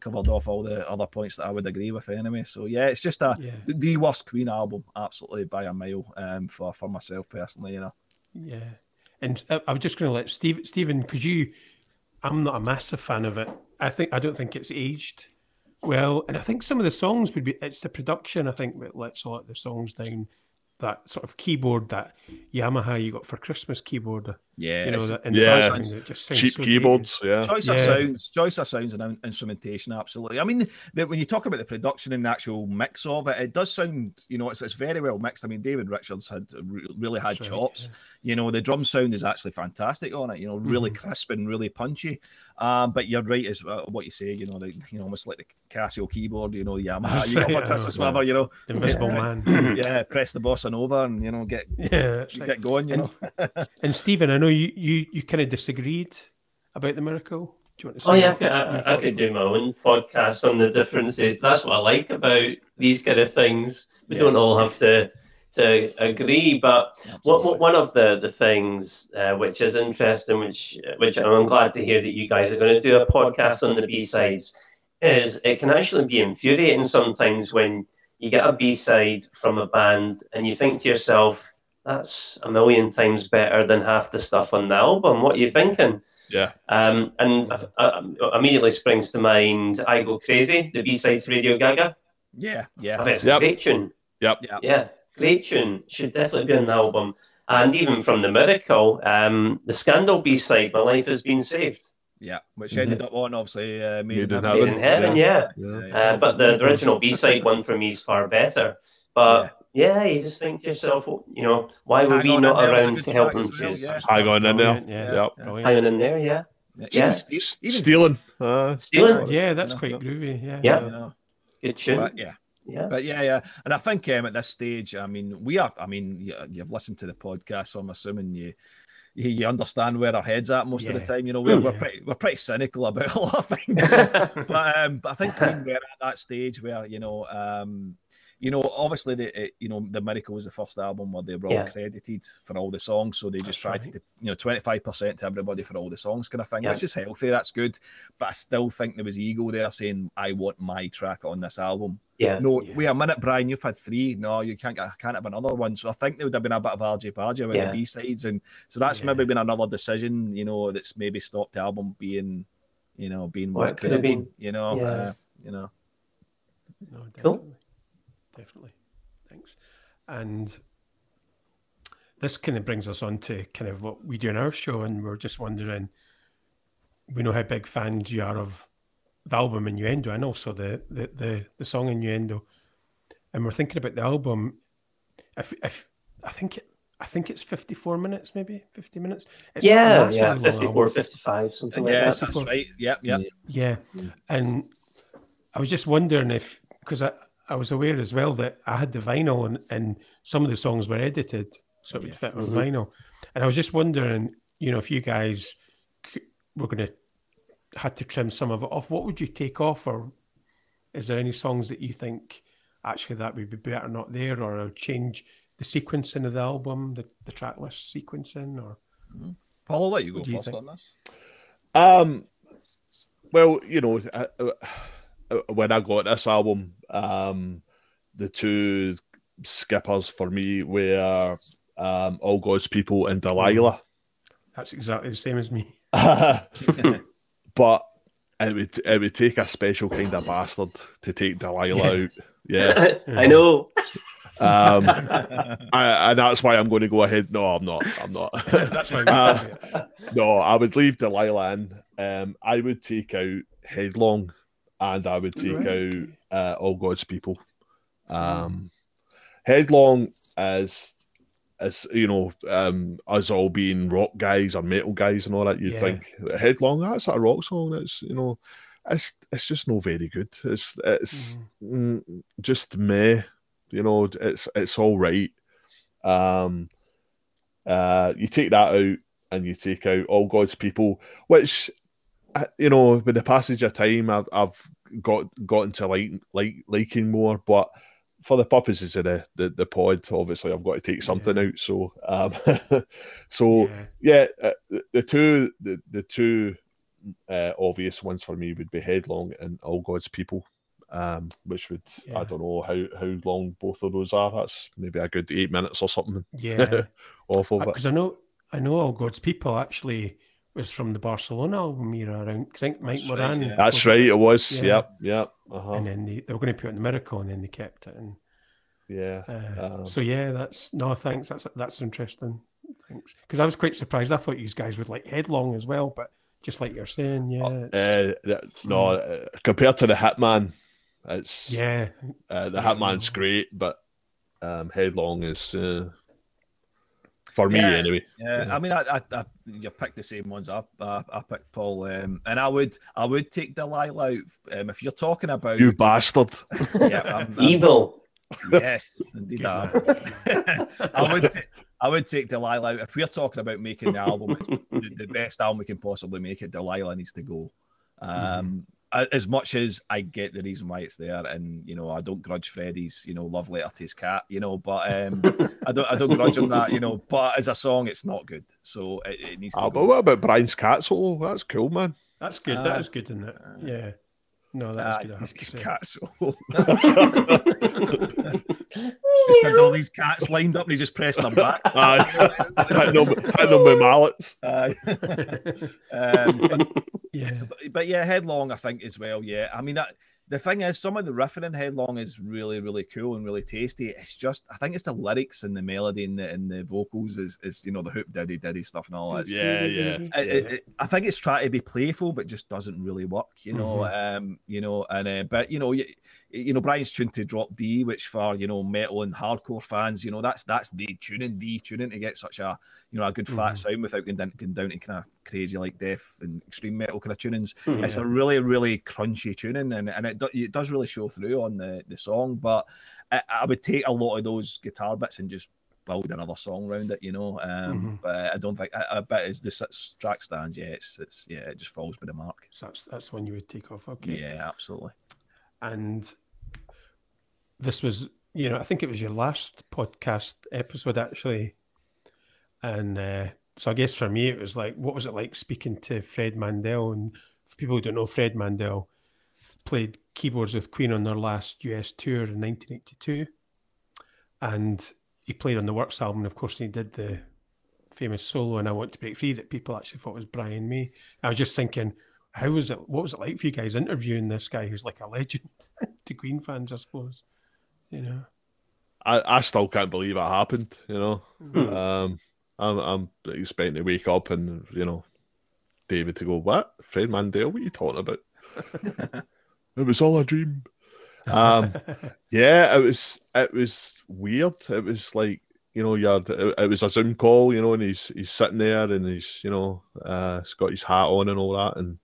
covered off all the other points that I would agree with anyway. So yeah, it's just a Yeah. the, worst Queen album, absolutely by a mile, um, for for myself personally. You know, Yeah, and I, I was just going to let Steve, Stephen, because you, I'm not a massive fan of it. I think I don't think it's aged well, and I think some of the songs would be. It's the production. I think that lets a lot of the songs down. That sort of keyboard, that Yamaha you got for Christmas keyboard. Yeah, You know, that and Yeah. the just Cheap so keyboards. Yeah. choice of sounds, choice of sounds and instrumentation, absolutely. I mean, the, when you talk about the production and the actual mix of it, it does sound, you know, it's, it's very well mixed. I mean, David Richards had really had That's right, chops. You know, the drum sound is actually fantastic on it. You know, really Mm-hmm. crisp and really punchy. Um, but you're right as well, what you say. You know, the, you know, almost like the Casio keyboard. You know, the Yamaha. That's you got right, for I Christmas know. You know, The Invisible Man. yeah, press the bossa nova and you know get Yeah, that's right. get going. You know, <laughs> And Stephen, I know you you, you kind of disagreed about the miracle. Do you want to say? Oh yeah, I could, I, I could do my own podcast on the differences. That's what I like about these kind of things. We Yeah. don't all have to to agree, but what, what, one of the the things uh, which is interesting, which which I'm glad to hear that you guys are going to do a podcast on the B sides, is it can actually be infuriating sometimes when you get a B side from a band and you think to yourself, "That's a million times better than half the stuff on the album." What are you thinking? Yeah. Um, and uh, uh, immediately springs to mind "I Go Crazy," the B side to Radio Gaga. yeah, yeah, think it's Yep. a great tune. Yep. yeah. Yeah, great tune. Should definitely be on the album. And even from the Miracle, um, the Scandal B side, "My Life Has Been Saved," Yeah, which ended up on obviously uh, Made, Made in in Heaven. Made in Heaven. Yeah. Yeah. Uh, but the, the original B side one for me is far better. But yeah. you just think to yourself, you know, why were Hang we not In There was a around to help them as well, yeah. Hang on in there. Brilliant, Yeah, Yep. Hanging in there, yeah. Yeah, Yeah. Even, Ste- even Stealing. Uh, Stealing, Yeah, that's You quite know. groovy. Yeah. Yeah. you know, good tune. but yeah, Yeah. but yeah, yeah, and I think um, at this stage, I mean, we are. I mean, you, you've listened to the podcast, so I'm assuming you. You, you understand where our heads at most of the time. You know, we're, we're Yeah. pretty we're pretty cynical about <laughs> a lot of things. <laughs> but um, but I think Queen were at that stage where you know, um, you know, obviously the it, you know the Miracle was the first album where they were all Yeah. credited for all the songs, so they just That's tried right. to you know twenty five percent to everybody for all the songs kind of thing, Yeah. which is healthy. That's good, but I still think there was ego there saying I want my track on this album. Yeah. No, Yeah. wait a minute, Brian. You've had three. No, you can't. I can't have another one. So I think there would have been a bit of RJ Barja with Yeah. the B sides, and so that's Yeah. maybe been another decision. You know, that's maybe stopped the album being, you know, being What what it it could have been. been. You know, Yeah. uh, you know. No, definitely. Cool. Definitely. Thanks. And this kind of brings us on to kind of what we do in our show, and we're just wondering we know how big fans you are of the album Innuendo and also the the the, the song Innuendo, and we're thinking about the album. If if I think it, I think it's fifty four minutes, maybe fifty minutes. It's Yeah, massively yeah, 54, 55, something like Yes, that. that's right. Yep, yep. Yeah, and I was just wondering if because I, I was aware as well that I had the vinyl and, and some of the songs were edited so it would fit on vinyl, and I was just wondering, you know, if you guys were going to had to trim some of it off, what would you take off, or is there any songs that you think actually that would be better not there, or I'll change the sequencing of the album, the, the track list sequencing, or Paul, I'll let you go What do you first on this. Um, well, you know, uh, uh, when I got this album, um, the two skippers for me were um, All God's People and Delilah. that's exactly the same as me. <laughs> <laughs> but it would it would take a special kind of bastard to take Delilah out. Yeah. <laughs> I know. Um, I, and that's why I'm going to go ahead. No, I'm not. I'm not. That's why Uh, no, I would leave Delilah in. Um, I would take out Headlong, and I would take Right, out uh, All God's People. Um, Headlong as as you know, um, us all being rock guys or metal guys and all that. You Yeah. think Headlong? That's a rock song. It's you know, it's it's just no very good. It's it's mm, just meh. You know, it's it's all right. Um, uh, you take that out and you take out all God's people, which you know, with the passage of time, I've, I've got gotten to like like liking more, but for the purposes of the, the, the pod, obviously I've got to take something out. So, um, <laughs> so Yeah. yeah, uh, the, the two the the two uh, obvious ones for me would be Headlong and All God's People, um, which would Yeah. I don't know how how long both of those are. That's maybe a good eight minutes or something Yeah, off of because I know I know all God's people actually was from the Barcelona album era around. 'cause I think Mike That's right, Moran. yeah. That's right, it was. Yeah. Yep, yep. Uh-huh. And then they, they were going to put it in the Miracle, and then they kept it. And Yeah. uh, Um, so yeah, that's no thanks. That's that's interesting. Thanks, because I was quite surprised. I thought you guys would like Headlong as well, but just like you're saying, yeah, it's- Uh, that- no, uh, compared to the Hitman, it's yeah, uh, the Yeah, Hitman's no. great, but um, Headlong is uh, for me Yeah. anyway. Yeah, I mean, I, I, I you picked the same ones up. I, I picked Paul, um, and I would, I would take Delilah out. Um, if you're talking about, You bastard! <laughs> yeah, I'm, I'm- Evil. yes, indeed, I. <laughs> I would, ta- I would take Delilah out. If we're talking about making the album, the, the best album we can possibly make it, Delilah needs to go. Um, a- as much as I get the reason why it's there, and you know, I don't grudge Freddie's, you know, love letter to his cat, you know, but um, I don't, I don't grudge him that, you know, but as a song, it's not good, so it, it needs to Ah, go. but what about Brian's cat solo? That's cool, man. that's good. Uh, that is good, isn't it? Yeah, no, that's Ah, good. I he's, have to he's say. cat just had all these cats lined up and he's just pressing them back. Aye. Hitting them, hitting them with mallets. Aye. <laughs> um, but, yeah, but yeah, Headlong, I think as well. Yeah, I mean that. The thing is, some of the riffing in Headlong is really, really cool and really tasty. It's just, I think it's the lyrics and the melody and the, and the vocals is, is, you know, the hoop diddy diddy stuff and all that. Yeah, yeah. It, it, it- I think it's trying to be playful, but just doesn't really work, you know. Mm-hmm. Um, you know, and uh, but you know, you, you know, Brian's tuned to Drop D, which for you know metal and hardcore fans, you know, that's that's the tuning, the tuning to get such a you know a good fat Mhm. sound without going down, going down to kind of crazy like death and extreme metal kind of tunings. Mhm. It's a really, really crunchy tuning, and, and it, do, it does really show through on the, the song. But I, I would take a lot of those guitar bits and just build another song around it, you know. Um, Mhm. But I don't think, I, I bet as this track stands, yeah, it's, it's yeah, it just falls by the mark. so that's that's one you would take off. Okay, Yeah, absolutely. and this was you know i think it was your last podcast episode actually. And uh, so i guess for me it was like what was it like speaking to fred mandel? And for people who don't know fred mandel played keyboards with queen on their last us tour in 1982 and he played on the works album. And of course he did the famous solo and i want to break free that people actually thought was brian may. I was just thinking how was it what was it like for you guys interviewing this guy who's like a legend <laughs> to queen fans i suppose you know I, I still can't believe it happened. You know, Hmm. um, I'm I'm expecting to wake up and you know David to go, "What, Fred Mandel? What are you talking about?" <laughs> it was all a dream. Um, <laughs> yeah, it was. It was weird. It was like you know, you had, it, it was a Zoom call, you know, and he's he's sitting there and he's you know, uh, he's got his hat on and all that, and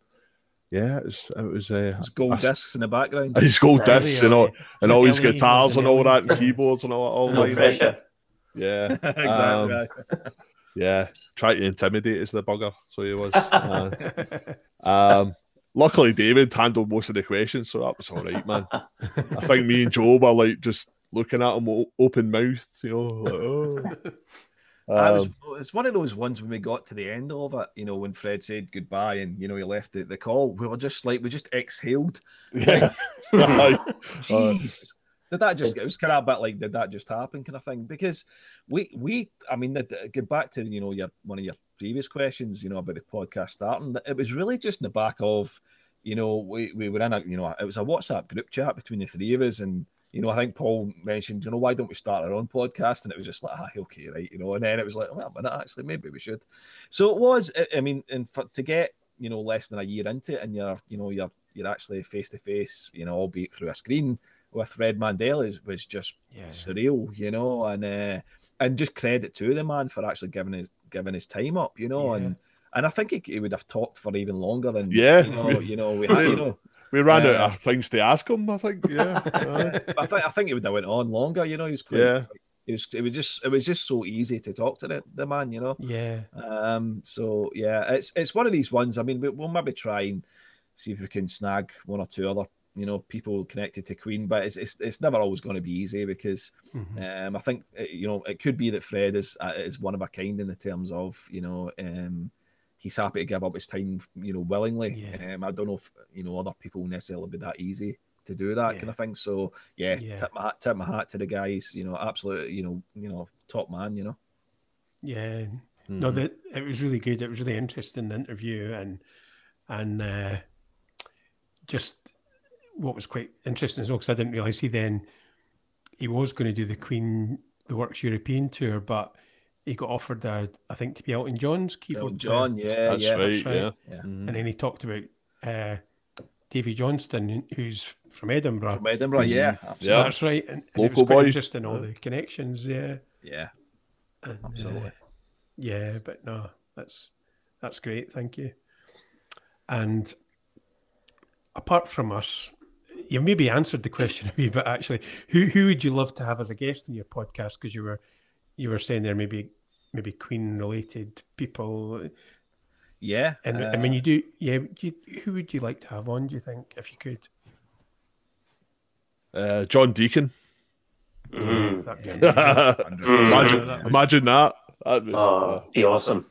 yeah, it was it was uh, There's gold a- discs in the background. his gold Really discs and all, and all his guitars and all that, and keyboards and all that. All No lined pressure. Yeah, <laughs> exactly. Um, yeah. Try to intimidate is the bugger. So he was. <laughs> Uh, um, luckily, David handled most of the questions, so that was all right, man. I think me and Joe were like just looking at him open mouthed, you know. Like, oh. <laughs> I was, Um, it's one of those ones when we got to the end of it, you know, when Fred said goodbye and you know he left the, the call, we were just like we just exhaled. <laughs> yeah. <laughs> Jeez. Did that just it was kind of a bit like did that just happen kind of thing? Because we we I mean the, the- get back to you know your one of your previous questions, you know, about the podcast starting. It was really just in the back of, you know, we, we were in a you know, it was a WhatsApp group chat between the three of us and you know, I think Paul mentioned, you know, why don't we start our own podcast? And it was just like, ah, okay, right, you know. And then it was like, well, a minute, actually, maybe we should. So it was. I- I mean, and for, to get you know less than a year into it, and you're you know you're you're actually face to face, you know, albeit through a screen with Fred Mandel is was just yeah. surreal, you know, and uh, and just credit to the man for actually giving his giving his time up, you know, Yeah. and and I think he, he would have talked for even longer than Yeah. you know, you know, we had, you know. We ran Uh, out of things to ask him, I think. Yeah. <laughs> Aye. I think I think it would have went on longer, you know. He was quite, Yeah. it was it was just it was just so easy to talk to the, the man, you know. Yeah. Um, so yeah, it's it's one of these ones. I mean, we, we'll maybe try and see if we can snag one or two other, you know, people connected to Queen, but it's it's, it's never always going to be easy because Mhm. um, I think uh, you know it could be that Fred is uh, is one of a kind in the terms of you know um, he's happy to give up his time, you know, willingly. Yeah. Um, I don't know if you know other people necessarily be that easy to do that kind of thing. So yeah, Yeah. tip my hat, tip my hat to the guys. You know, absolute, you know, you know, top man. You know. Yeah. No, Mhm. that it was really good. It was really interesting the interview and and uh, just what was quite interesting as well because I didn't realise he then he was going to do the Queen the Works European tour, but he got offered uh, I think to be Elton John's keyboard Elton player. John, yeah, That's yeah, right, right. yeah. yeah. Mhm. and then he talked about uh, Davey Johnstone, who's from Edinburgh. From Edinburgh, yeah, absolutely. Yeah. That's right, and, and it was quite boy. interesting all Yeah. the connections. Yeah, yeah. And, uh, Absolutely. yeah, but no, that's that's great. Thank you. And apart from us, you maybe answered the question a wee bit. Actually, who who would you love to have as a guest in your podcast? Because you were you were saying there maybe maybe Queen related people, Yeah, and uh, I mean you do. Yeah, you, who would you like to have on? Do you think if you could? Uh, John Deacon. That'd be imagine, That imagine that. That'd be- Oh, be awesome.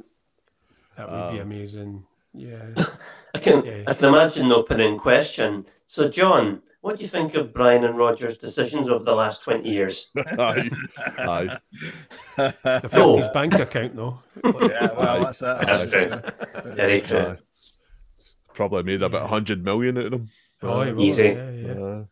That would be Um, amazing. Yeah. <laughs> I can Yeah. I can imagine the opening question. So, John, what do you think of Brian and Roger's decisions over the last twenty years? <laughs> aye, aye. The No. his bank account though. yeah, well, that's it. That's true. Very true. Aye. Probably made about a hundred million out of them. Oh, he will, Easy. Yeah, yeah. Uh,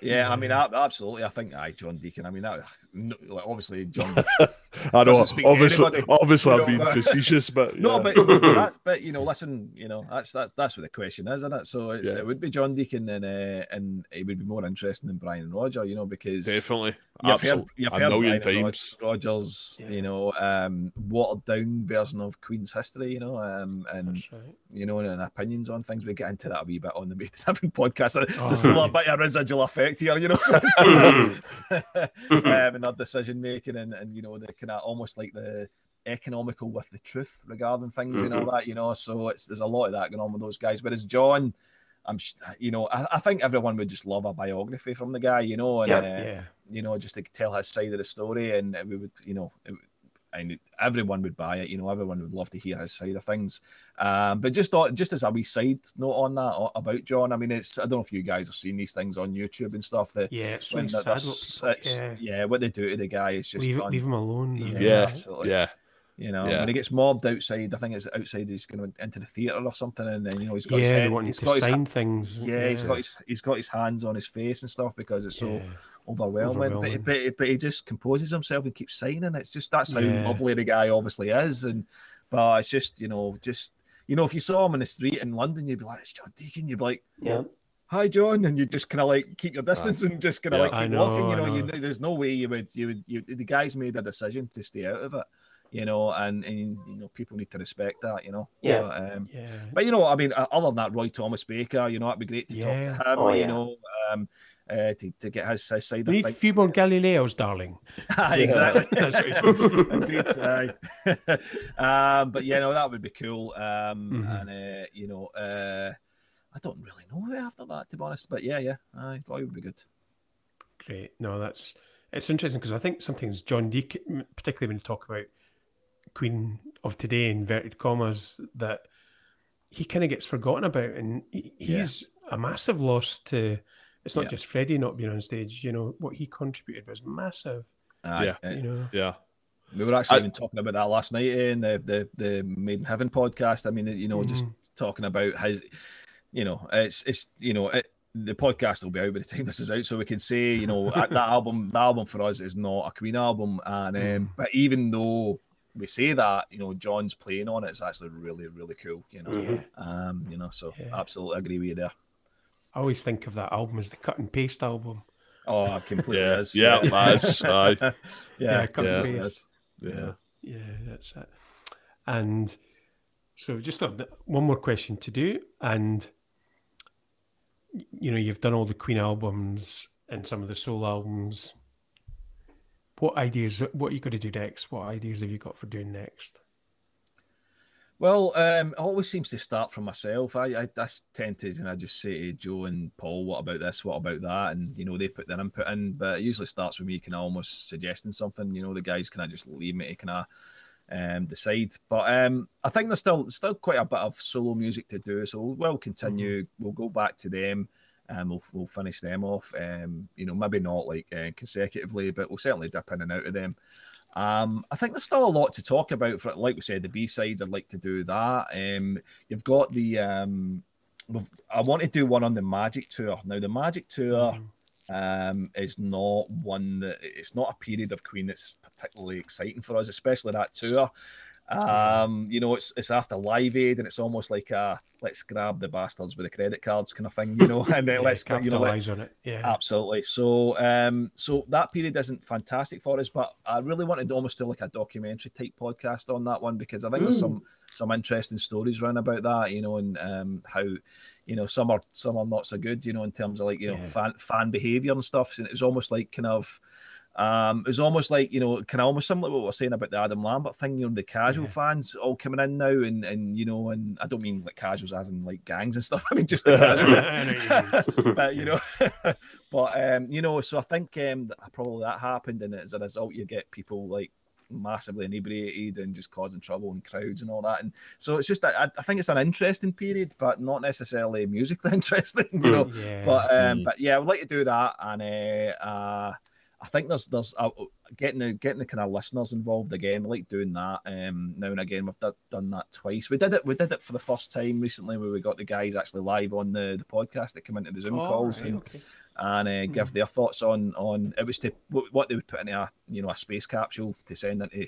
Yeah, I mean, absolutely. I think, aye, John Deacon. I mean, that, no, like, obviously, John. <laughs> I know. Doesn't speak Obviously, obviously, You I've know, been but- facetious, but No, but <laughs> that's, but you know, listen, you know, that's that's that's what the question is, isn't it? So it's, Yeah. it would be John Deacon, and uh, and it would be more interesting than Brian and Roger, you know, because definitely, You've heard, you've a heard million Brian and times. Rogers, Yeah. you know, um, watered down version of Queen's history, you know, um, and right. you know, and opinions on things. We get into that a wee bit on the Made in Heaven podcast. Oh, There's still a right. bit of residual effect here, you know, so <laughs> um, and their decision making, and, and you know, the kind of almost like the economical with the truth regarding things, you know, that you know. So it's there's a lot of that going on with those guys. Whereas John, I'm, you know, I, I think everyone would just love a biography from the guy, you know, and Yeah. uh, Yeah. you know, just to tell his side of the story, and we would, you know, it, and everyone would buy it. You know, everyone would love to hear his side of things. Um, but just not, just as a wee side note on that uh, about John, I mean, it's I don't know if you guys have seen these things on YouTube and stuff. That Yeah, it's really sad. they're- What, it's- yeah. yeah, what they do to the guy is just leave, un- leave him alone. Yeah. yeah, absolutely. yeah. you know Yeah. when he gets mobbed outside. I think it's outside. He's going into the theater or something, and then you know he's got his Yeah, head, wanting he's to got his, sign things. yeah, he's got his he's got his hands on his face and stuff because it's so Yeah. Overwhelming. Overwhelming. But, but but he just composes himself and keeps signing. It's just that's how Yeah. lovely the guy obviously is, and but it's just you know just you know, if you saw him in the street in London, you'd be like, "It's John Deacon." You'd be like, Yeah. "Hi, John," and you just kind of like keep your distance and just kind of Yeah. like keep know, walking. You I know, you, there's no way you would, you would, you, the guys made a decision to stay out of it. You know, and and you know, people need to respect that. You know, Yeah. But, um, Yeah. but you know, I mean, other than that, Roy Thomas Baker, you know, it'd be great to Yeah. talk to him. Oh, You yeah. know, um, uh, to, to get his, his side need a few more Galileos, darling. <laughs> exactly. <laughs> Agreed, <laughs> aye. um, but yeah, no, that would be cool. Um, Mhm. And uh, you know, uh, I don't really know after that, to be honest. But yeah, yeah, aye, Roy would be good. Great. No, that's it's interesting because I think sometimes John Deacon, particularly when you talk about Queen of today, inverted commas, that he kind of gets forgotten about, and he, Yeah. he's a massive loss to. It's not Yeah. just Freddie not being on stage. You know what he contributed was massive. Aye, Yeah. uh, You know. Yeah. We were actually I- even talking about that last night eh, in the the the Made in Heaven podcast. I mean, you know, just talking about his, you know, it's it's you know, it, the podcast will be out by the time this is out, so we can say, you know, <laughs> that that album, the album for us is not a Queen album, and um, Mm. but even though we say that, you know, John's playing on it, it's actually really really cool, you know, Mhm. um, you know, so Yeah. absolutely agree with you there. I always think of that album as the cut and paste album. Oh, it completely Yeah. is. Yeah. That's aye. <laughs> yeah, Yeah, it completely yeah. is. Yeah. Yeah, that's it. And so, just got one more question to do. And you know, you've done all the Queen albums and some of the soul albums. What ideas? What are you going to do next? What ideas have you got for doing next? Well, um, it always seems to start from myself. I, I that's tend to, and I just say to Joe and Paul, "What about this? What about that?" And you know, they put their input in. But it usually starts with me, kind of almost suggesting something. You know, the guys kind of just leave me to kind of um, decide. But um, I think there's still still quite a bit of solo music to do, so we'll, we'll continue. We'll go back to them. And we'll, we'll finish them off. Um, you know, maybe not like uh, consecutively, but we'll certainly dip in and out of them. Um, I think there's still a lot to talk about. For like we said, the B sides. I'd like to do that. Um, you've got the. Um, I want to do one on the Magic Tour. Now, the Magic Tour um, is not one that it's not a period of Queen that's particularly exciting for us, especially that tour. Um, you know, it's it's after Live Aid, and it's almost like a let's grab the bastards with the credit cards kind of thing, you know, <laughs> and then Yeah, let's you know let, capitalize on it. Yeah, Absolutely. So, um, so that period isn't fantastic for us, but I really wanted to almost do like a documentary type podcast on that one because I think there's some some interesting stories around about that, you know, and um, how, you know, some are some are not so good, you know, in terms of like you know fan fan behavior and stuff. And it was almost like kind of. Um, it was almost like you know, kind of almost similar to what we're saying about the Adam Lambert thing. You know, the casual Yeah. fans all coming in now, and and you know, and I don't mean like casuals as in like gangs and stuff. <laughs> I mean just the <laughs> casual I know <laughs> what you mean. but you know, but um, you know, so I think um, that probably that happened, and as a result, you get people like massively inebriated and just causing trouble in crowds and all that. And so it's just that I, I think it's an interesting period, but not necessarily musically interesting, you know. yeah. But um, Mm. but yeah, I would like to do that, and uh, uh, I think there's there's uh, getting the getting the kind of listeners involved again. I like doing that um, now and again. We've done, done that twice. We did it. We did it for the first time recently, where we got the guys actually live on the the podcast that come into the Zoom Oh, calls right, and, okay. and uh, give their thoughts on on it was to what what they would put in a you know a space capsule to send into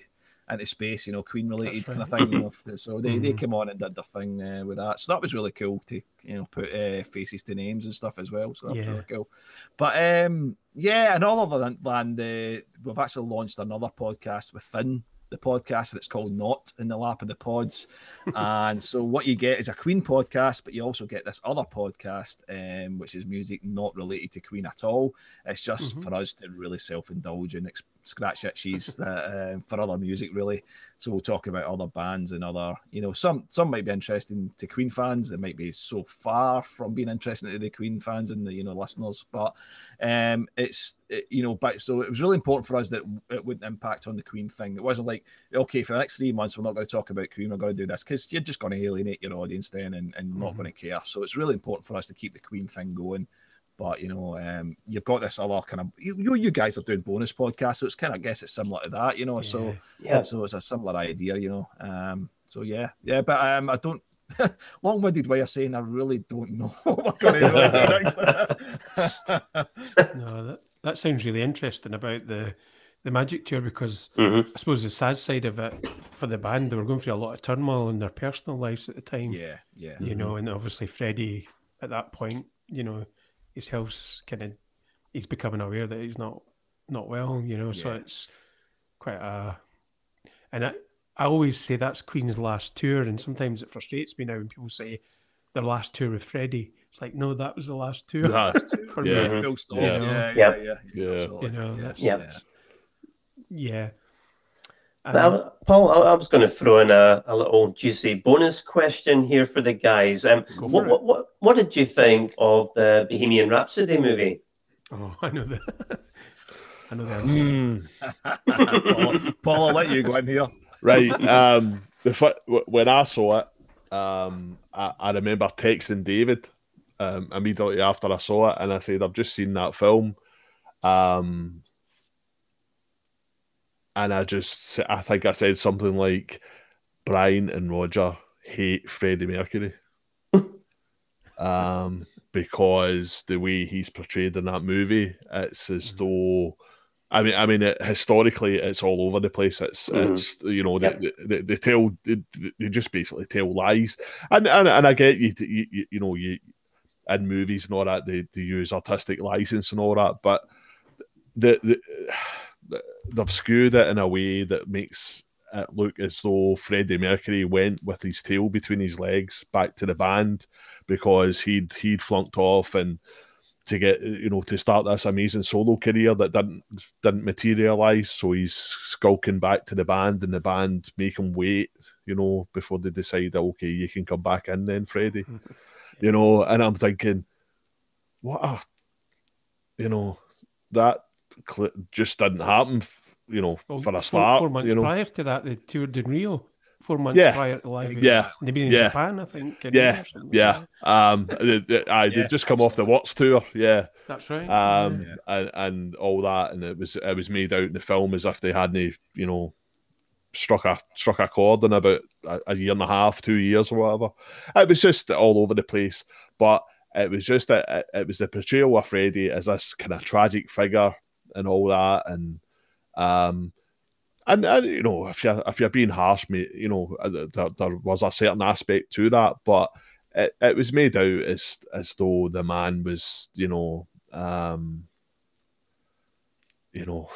into space, you know, Queen related kind of thing. You know, so they, they Mhm. came on and did their thing uh, with that. So that was really cool to you know put uh, faces to names and stuff as well. So that was really cool. But um, yeah, and all other than, than the, we've actually launched another podcast within the podcast, and it's called Not in the Lap of the Pods. <laughs> and so what you get is a Queen podcast, but you also get this other podcast, um, which is music not related to Queen at all. It's just Mhm. for us to really self-indulge and ex- scratch itches that <laughs> um, for other music, really. So we'll talk about other bands and other, you know, some some might be interesting to Queen fans. That might be so far from being interesting to the Queen fans and the you know listeners. But um, it's it, you know, but so it was really important for us that it wouldn't impact on the Queen thing. It wasn't like okay for the next three months we're not going to talk about Queen. We're going to do this because you're just going to alienate your audience then and, and not Mhm. going to care. So it's really important for us to keep the Queen thing going. But you know, um, you've got this other kind of you, you you guys are doing bonus podcasts, so it's kind of I guess it's similar to that, you know. So Yeah. so it's a similar idea, you know. Um, so yeah, yeah, but um, I don't. <laughs> Long-winded way of saying I really don't know <laughs> what we're going to really do <laughs> next. No, that, that sounds really interesting about the the Magic Tour because Mhm. I suppose the sad side of it for the band, they were going through a lot of turmoil in their personal lives at the time. Yeah, yeah. You know, and obviously Freddie at that point, you know, his health's kind of he's becoming aware that he's not not well. You know, so it's quite a and I, I always say that's Queen's last tour, and sometimes it frustrates me now when people say their last tour with Freddie. It's like, no, that was the last tour. That's- <laughs> for Yeah. me. Full stop. Yeah. Yeah, yeah, yeah. yeah, Yeah. You know, that's, Yep. that's- yeah. Now, And- Paul, I, I was going to throw in a, a little juicy bonus question here for the guys. Um, what, what, what, what did you think of the Bohemian Rhapsody movie? oh, <laughs> I know that. <laughs> I know that. answer. Hmm. <laughs> Paul, Paul, I'll let you go in here. right. Um, the fi- when I saw it, um, I, I remember texting David um, immediately after I saw it, and I said, "I've just seen that film," um, and I just, I think I said something like, "Brian and Roger hate Freddie Mercury." <laughs> um, because the way he's portrayed in that movie, it's as though I mean, I mean, it, historically, it's all over the place. It's, Mhm. it's you know, Yep. they, they, they tell, they, they just basically tell lies, and and, and I get you, you, you, you know, you in movies and all that, they, they use artistic license and all that, but the, the they've skewed it in a way that makes it look as though Freddie Mercury went with his tail between his legs back to the band because he'd he'd flunked off and to get you know to start this amazing solo career that didn't didn't materialize. So he's skulking back to the band and the band make him wait you know before they decide okay you can come back in then Freddie. <laughs> You know and I'm thinking what a you know that just didn't happen you know Well, for a start four months you know prior to that, they toured in Rio. Four months Yeah. prior to the live. Yeah. They've been in Yeah. Japan, I think. in Yeah. Something. yeah um they, they, aye, Yeah, they'd just come off the Watts tour yeah that's right. um, Yeah. and, and all that, and it was it was made out in the film as if they hadn't, you know, struck a struck a chord in about a, a year and a half, two years or whatever. It was just all over the place, but it was just that it, it was the portrayal of Freddie as this kind of tragic figure and all that, and um. And, and you know, if you're if you're being harsh, mate, you know, uh, there, there was a certain aspect to that, but it, it was made out as as though the man was, you know, um, you know,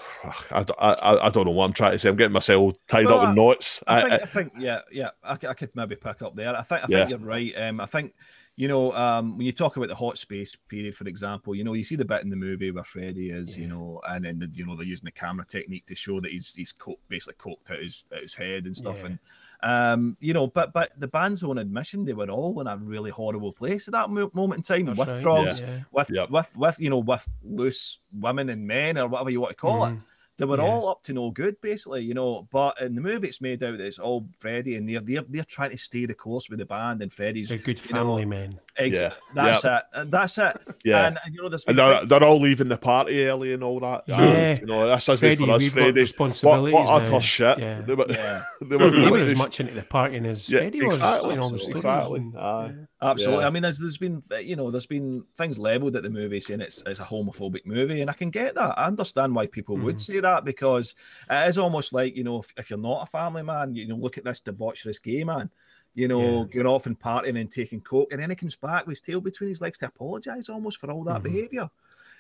I, I, I don't know what I'm trying to say. I'm getting myself tied Well, up in knots. I I- think, I- I think, yeah, yeah, I could maybe pick up there. I think, I Yeah. think you're right. Um, I think, you know, um, when you talk about the hot space period, for example, you know, you see the bit in the movie where Freddie is, you know, and then the, you know they're using the camera technique to show that he's he's co- basically coked out his out his head and stuff, Yeah. and um, you know, but but the band's own admission, they were all in a really horrible place at that mo- moment in time That's with right. drugs, Yeah. with Yep. with with you know with loose women and men or whatever you want to call it Mhm. They were Yeah. all up to no good, basically, you know. But in the movie, it's made out that it's all Freddie, and they're they're, they're trying to stay the course with the band, and Freddie's They're good you know, family men. Ex- Yeah. That's it. And That's it. yeah, And, and, you know, there's and they're, they're all leaving the party early and all that. Yeah. you know, that's as Freddie, for us, we've got Freddie. What, responsibilities what utter shit. Yeah. They were, yeah, <laughs> they were, They were as much into the partying as Yeah, Freddie was exactly, in all the exactly, and- aye. absolutely. Yeah. I mean, there's, there's been you know, there's been things leveled at the movie saying it's it's a homophobic movie, and I can get that. I understand why people would Mhm. say that because it is almost like you know, if, if you're not a family man, you know, look at this debaucherous gay man. You know, going off and partying and taking coke, and then he comes back with his tail between his legs to apologise almost for all that Mhm. behaviour.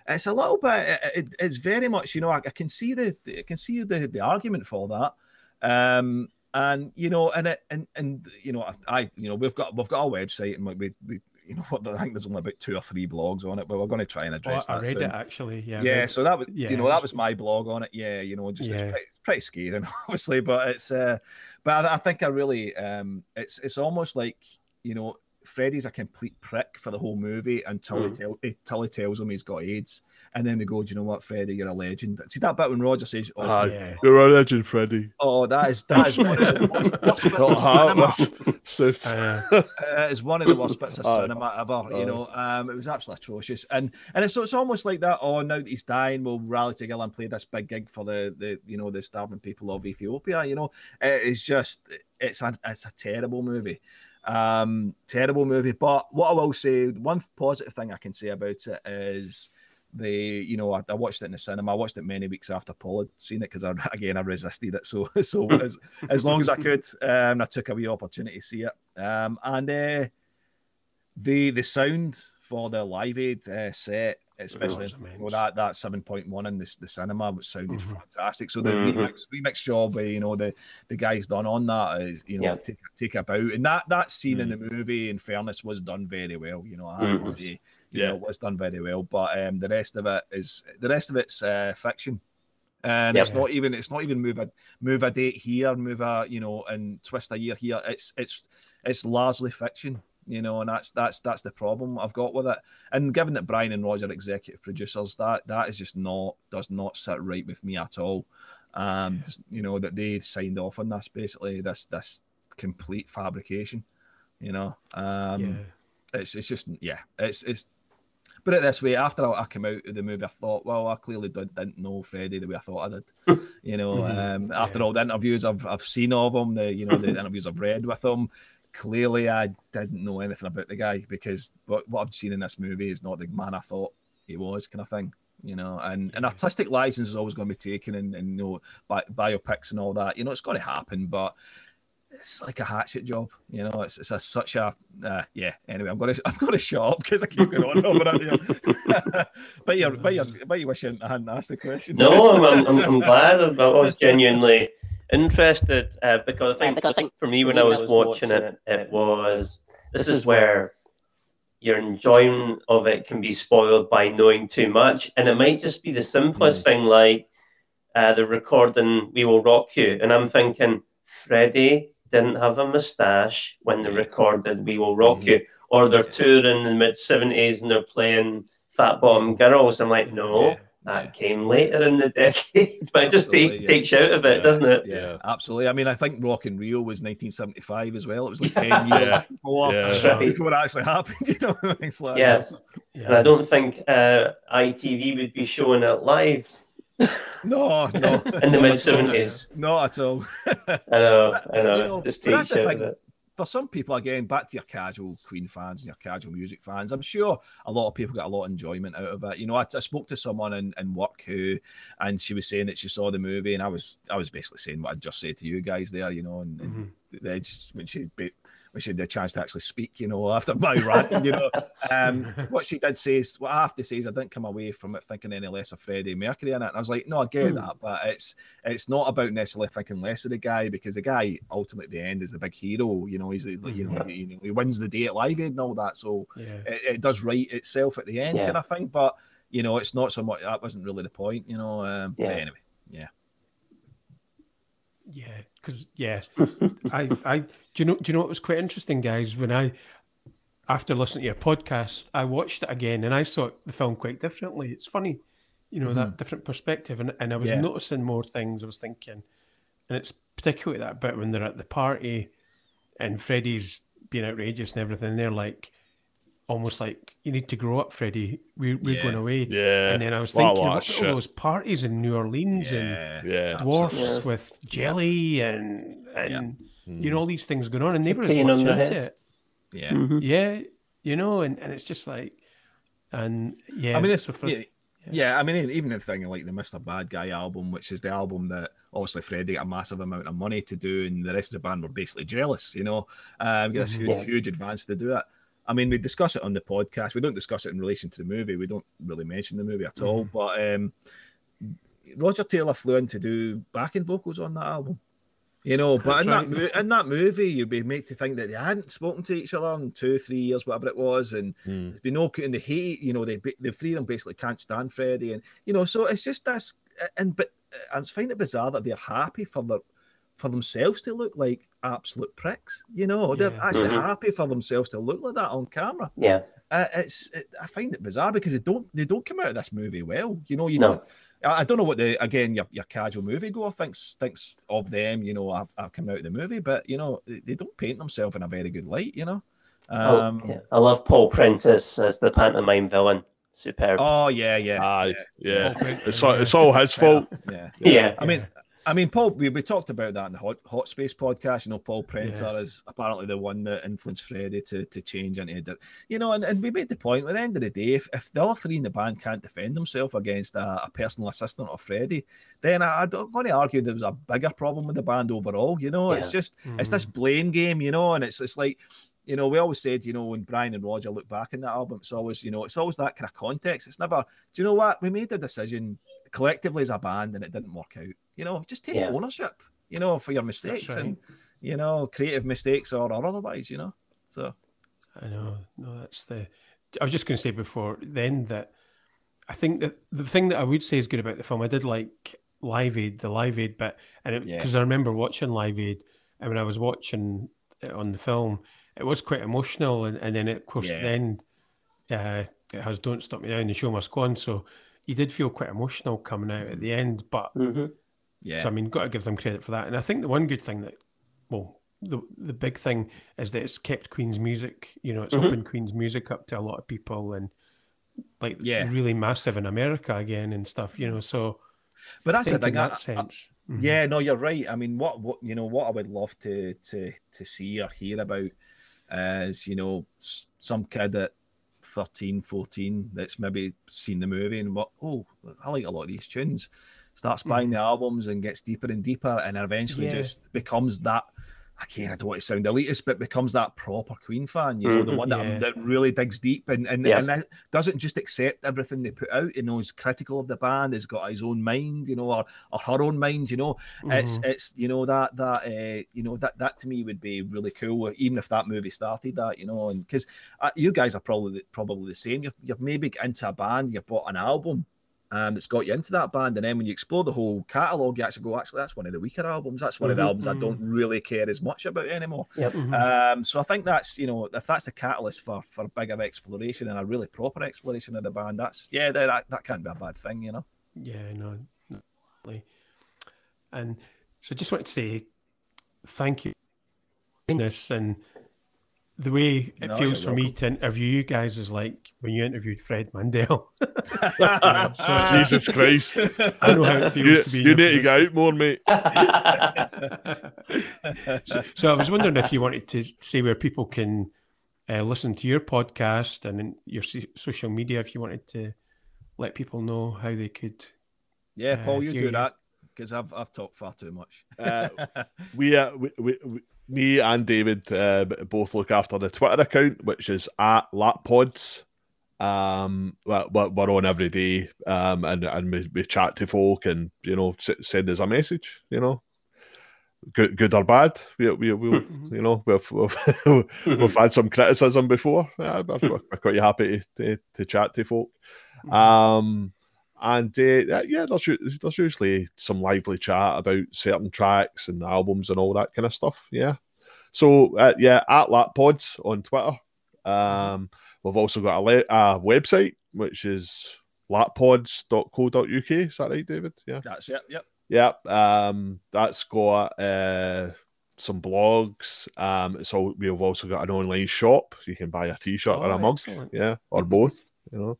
It's a little bit. It, it- it's very much. You know, I, I can see the. I can see the the argument for that. Um, and you know, and it, and and you know, I, I you know, we've got we've got a website, and we, we you know what I think there's only about two or three blogs on it, but we're going to try and Oh, address I that. read soon. it actually. Yeah. Yeah, so that was yeah, you know that was my blog on it. Yeah, you know, just it's, pretty, it's pretty scathing, <laughs> obviously, but it's uh, but I, I think I really um, it's it's almost like you know. Freddie's a complete prick for the whole movie until he, Mm. tell, until he tells him he's got AIDS, and then they go, "Do you know what, Freddie? You're a legend." See that bit when Roger says, "Oh, Aye. yeah. You're a legend, Freddie. oh that is that is one of the worst, <laughs> worst bits of cinema." <laughs> So- Uh, <laughs> Uh, it's one of the worst bits of cinema ever. You know, um, it was absolutely atrocious, and and it's, so it's almost like that. Oh, now that he's dying, we'll rally together and play this big gig for the the you know the starving people of Ethiopia. You know, it is just it's a it's a terrible movie, um, terrible movie. But what I will say, one positive thing I can say about it is the you know, I, I, watched it in the cinema. I watched it many weeks after Paul had seen it because I, <laughs> again, I resisted it. So, <laughs> so as, as long as I could, um, I took a wee opportunity to see it. Um, and uh, the the sound for the Live Aid uh, set, especially well, that that seven point one in the, the cinema, which sounded mm-hmm. fantastic. So the mm-hmm. remix remix job, you know, the the guys done on that is, you know, yeah. take take about, and that that scene mm-hmm. in the movie, in fairness, was done very well. You know, I have to mm-hmm. say you yeah. know, was done very well. But um, the rest of it is the rest of it's uh, fiction. And yep. it's not even it's not even move a move a date here, move a you know, and twist a year here. It's it's it's largely fiction, you know, and that's that's that's the problem I've got with it. And given that Brian and Roger executive producers, that that is just not does not sit right with me at all. Um, you know that they signed off on this basically this this complete fabrication. You know, um, yeah. it's it's just yeah, it's it's put it this way: after I, came out of the movie, I thought, well, I clearly did, not know Freddie the way I thought I did. You know, <laughs> mm-hmm. um, after yeah. all the interviews I've, I've seen of him, the you know the <laughs> interviews I've read with him, clearly I didn't know anything about the guy because what, what I've seen in this movie is not the man I thought he was, kind of thing. You know, and an artistic license is always going to be taken, and, and you know, bi- biopics and all that. You know, it's got to happen, but it's like a hatchet job, you know. It's it's a, such a uh, yeah. Anyway, I'm gonna <laughs> I'm gonna shut up because I keep going on over it. <laughs> but you but you but you wish I hadn't asked the question. No, I'm, I'm, I'm <laughs> glad. I was genuinely interested uh, because I think, because I think for me when I was watching it, it was this is where your enjoyment of it can be spoiled by knowing too much, and it might just be the simplest mm. thing like uh, the recording "We Will Rock You," and I'm thinking. Freddie didn't have a moustache when they recorded "We Will Rock mm-hmm. You," or they're touring in the mid '70s and they're playing Fat Bottom Girls. I'm like, no, yeah, that yeah. came later in the <laughs> decade, but it just take, yeah. takes you out of it, doesn't it? Yeah, absolutely. I mean, I think Rock in Rio was 1975 as well. It was like 10 years before, <laughs> right. before it actually happened. <laughs> You know, it's like, yeah. and I don't think uh, ITV would be showing it live no, no. In the mid seventies. Not at all. I know, I know. You know Just that's the thing. For some people, again, back to your casual Queen fans and your casual music fans, I'm sure a lot of people get a lot of enjoyment out of it. You know, I, I spoke to someone in, in work who, and she was saying that she saw the movie, and I was I was basically saying what I just said to you guys there, you know, and, mm-hmm. and they just when she wish she had a chance to actually speak, you know, <laughs> after my rant, you know. Um, <laughs> what she did say is, what I have to say is, I didn't come away from it thinking any less of Freddie Mercury in it. And I was like, no, I get mm. that, but it's it's not about necessarily thinking less of the guy because the guy ultimately at the end is the big hero. You know, he's you know, he, you know he wins the day at Live Aid and all that, so yeah. it, it, does right itself at the end, yeah. kind of thing. But you know, it's not so much that wasn't really the point, you know. Um, yeah. anyway, yeah. Yeah, because yes, I, I, do you know, do you know what was quite interesting, guys? When I, after listening to your podcast, I watched it again and I saw the film quite differently. It's funny, you know, mm-hmm. that different perspective, and and I was yeah. noticing more things. I was thinking, and it's particularly that bit when they're at the party, and Freddie's being outrageous and everything. They're like, almost like you need to grow up, Freddie. We, we're yeah. going away. Yeah. And then I was thinking, what all those parties in New Orleans yeah. and yeah. dwarfs yeah. with jelly and and you know all these things going on, and they were as much into it. Yeah. Mm-hmm. Yeah. You know, and, and it's just like, and yeah. I mean, it's so for, yeah, yeah. I mean, even the thing like the Mr. Bad Guy album, which is the album that obviously Freddie got a massive amount of money to do, and the rest of the band were basically jealous. You know, um, get this mm-hmm. huge, huge advance to do it. I mean, we discuss it on the podcast. We don't discuss it in relation to the movie. We don't really mention the movie at all. Mm. But um, Roger Taylor flew in to do backing vocals on that album. You know, but in right. that in that movie, you'd be made to think that they hadn't spoken to each other in two, three years, whatever it was, and mm. there's been no and the hate. You know, they the three of them basically can't stand Freddie, and you know, so it's just that's And but I find it bizarre that they're happy for their for themselves to look like absolute pricks. You know, they're actually mm-hmm. happy for themselves to look like that on camera. Yeah, uh, it's it, I find it bizarre because they don't they don't come out of this movie well. You know, you no. I don't know what the again your, your casual moviegoer thinks thinks of them. You know, I've, I've come out of the movie, but you know they don't paint themselves in a very good light. You know. Oh, um, oh, yeah. I love Paul Prenter as the pantomime villain. Superb. Oh yeah, yeah, uh, yeah. yeah. It's all, it's all his fault. Yeah, yeah. yeah. I mean, I mean, Paul, we, we talked about that in the Hot, Hot Space podcast. You know, Paul Prenter Yeah. is apparently the one that influenced Freddie to, to change into, you know, and, and we made the point at the end of the day, if, if the other three in the band can't defend themselves against a, a personal assistant of Freddie, then I, I'm going to argue there was a bigger problem with the band overall. You know, it's Yeah. just, it's this mm-hmm. blame game, you know, and it's, it's like, you know, we always said, you know, when Brian and Roger look back in that album, it's always, you know, it's always that kind of context. It's never, do you know what? We made the decision collectively as a band and it didn't work out. You know, just take Yeah. ownership, you know, for your mistakes right. and, you know, creative mistakes or, or otherwise, you know. So, I know. No, that's the. I was just going to say before then that I think that the thing that I would say is good about the film, I did like Live Aid, the Live Aid bit, and Yeah. because I remember watching Live Aid, and when I was watching it on the film, it was quite emotional, and, and then of course Yeah. then uh, it has "Don't Stop Me Now" and the show must go on, so you did feel quite emotional coming out at the end, but hmm yeah. so I mean, got to give them credit for that. And I think the one good thing that, well, the the big thing is that it's kept Queen's music. You know, it's Mhm. opened Queen's music up to a lot of people and like Yeah. really massive in America again and stuff. You know, so but that's I the think in. I- that I- sense. Mhm. Yeah, no, you're right. I mean, what what you know, what I would love to to to see or hear about is you know some kid at 13, 14 that's maybe seen the movie and what oh I like a lot of these tunes, starts buying the albums and gets deeper and deeper and eventually Yeah. just becomes that. Again, I don't want to sound elitist, but becomes that proper Queen fan, you know, the Mhm. one that, Yeah. that really digs deep and and, Yeah. and doesn't just accept everything they put out. You know, is critical of the band, has got his own mind, you know, or, or her own mind. You know, it's Mhm. it's you know that that uh, you know that that to me would be really cool, even if that movie started that. You know, and because uh, you guys are probably probably the same. You've you've maybe got into a band, you've bought an album. Um, that's got you into that band, and then when you explore the whole catalogue, you actually go, actually, that's one of the weaker albums. That's one of the Mhm. albums I don't really care as much about anymore. Yep. Mhm. Um, so I think that's you know if that's a catalyst for for a bigger exploration and a really proper exploration of the band, that's yeah that that, can't be a bad thing, you know. Yeah, no, definitely. And so, just wanted to say thank you for this and the way it No, feels you're for me to interview you guys is like when you interviewed Fred Mandel. <laughs> <laughs> Jesus Christ. I know how it <laughs> feels You, to be. you need to get out more, mate. so, so I was wondering if you wanted to say where people can uh, listen to your podcast and in your social media, if you wanted to let people know how they could. Yeah, Uh, Paul, you do you. that because I've I've talked far too much. Uh, we, uh, we, we, we, me and David uh, both look after the Twitter account, which is at Lappods. Um, we're, we're on every day, um, and and we, we chat to folk, and you know, s- send us a message. You know, good good or bad. We we we you know we've we've, <laughs> we've had some criticism before. Uh, we're, we're quite happy to, to, to chat to folk. Um, and uh, yeah, there's, there's usually some lively chat about certain tracks and albums and all that kind of stuff. Yeah. So uh, yeah, at Lappods on Twitter. Um, we've also got a, le- a website which is lappods.co.uk. Is that right, David? Yeah. That's it. Yep. Yep. Um, that's got uh, some blogs. Um, so we've also got an online shop. So you can buy a T-shirt or a Oh, mug. excellent. Yeah, or both. You know,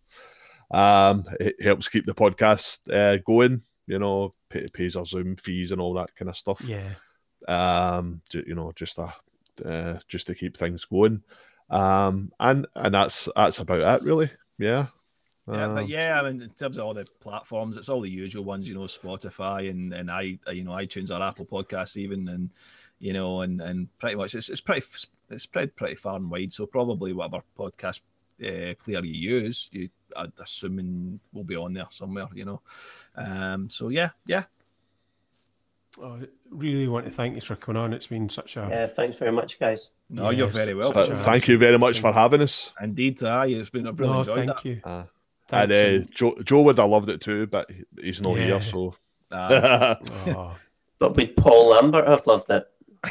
um, it helps keep the podcast uh, going. You know, pay, pays our Zoom fees and all that kind of stuff. Yeah. Um, you know, just a uh, just to keep things going. Um, and and that's that's about it, really. Yeah. Yeah, Um, but yeah, I mean, in terms of all the platforms, it's all the usual ones, you know, Spotify and and I, you know, iTunes or Apple Podcasts even, and you know, and and pretty much it's it's pretty it's spread pretty far and wide. So probably whatever podcast uh, player you use, you I'd assuming will be on there somewhere, you know. Um, so yeah, yeah, Oh, I really want to thank you for coming on. It's been such a Yeah, thanks very much, guys. no, you're very welcome. th- a- thank you very much for having us. Indeed, aye, it's been I've really no, enjoyed thank that. you. Uh, Thanks, and uh, Joe, Joe would have loved it too, but he's not Yeah. here. So, Aye. and- <laughs> oh, But would Paul Lambert have loved it?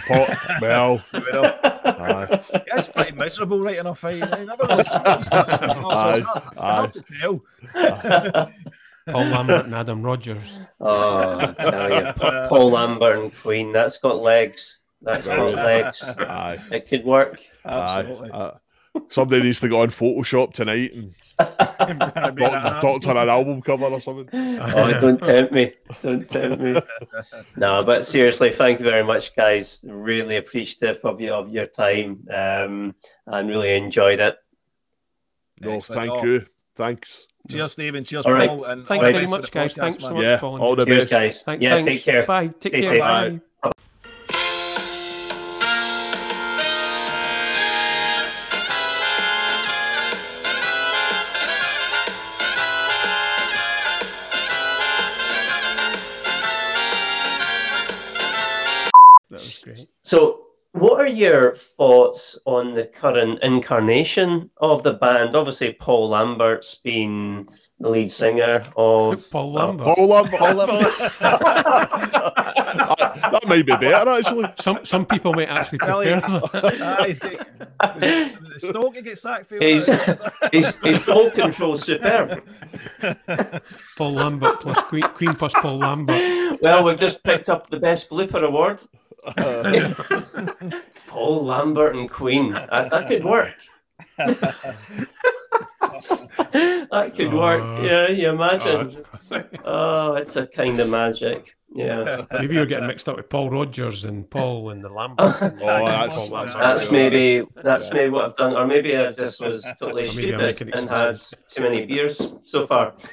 Paul- well, Well, aye. yeah, it's pretty miserable right enough. I, I never really smokes much, you know, so hard, hard to tell. <laughs> Paul Lambert and Adam Rogers. oh, I tell you, Paul Lambert and Queen, that's got legs. That's got legs. aye. It could work. Absolutely. Aye. Uh, Somebody needs to go on Photoshop tonight and Maybe doc- that doctor an album cover or something. Oh, don't tempt me. Don't tempt me. No, but seriously, thank you very much, guys. Really appreciative of you of your time, um, and really enjoyed it. No, Excellent. thank you. Thanks. Cheers, Stephen. Cheers, All right. Paul. And Thanks all very much, guys. podcast, Thanks so much, Yeah, Paul. all the Cheers, best. guys. Thank- yeah, thanks. take care. Bye. Take Stay care. safe. Bye. That So, what are your thoughts on the current incarnation of the band? Obviously, Paul Lambert's been the lead singer of Paul Lambert. Paul Lambert. Paul Lambert. <laughs> that might be better actually. Some some people might actually Well, prefer he- that. <laughs> Ah, he's get, was it Stoke gets sacked for. He's, <laughs> he's, he's ball control superb. Paul Lambert plus Queen, Queen plus Paul Lambert. Well, we've just picked up the best blooper award. <laughs> Paul Lambert and Queen. That, that could work. <laughs> that could work. Uh, Yeah, you imagine. Oh, it's a kind of magic. Yeah. <laughs> Maybe you're getting mixed up with Paul Rodgers and Paul and the Lambert. Oh, that's, Paul That's maybe that's maybe what I've done, or maybe I just was totally Or maybe stupid making and had too many beers so far. I don't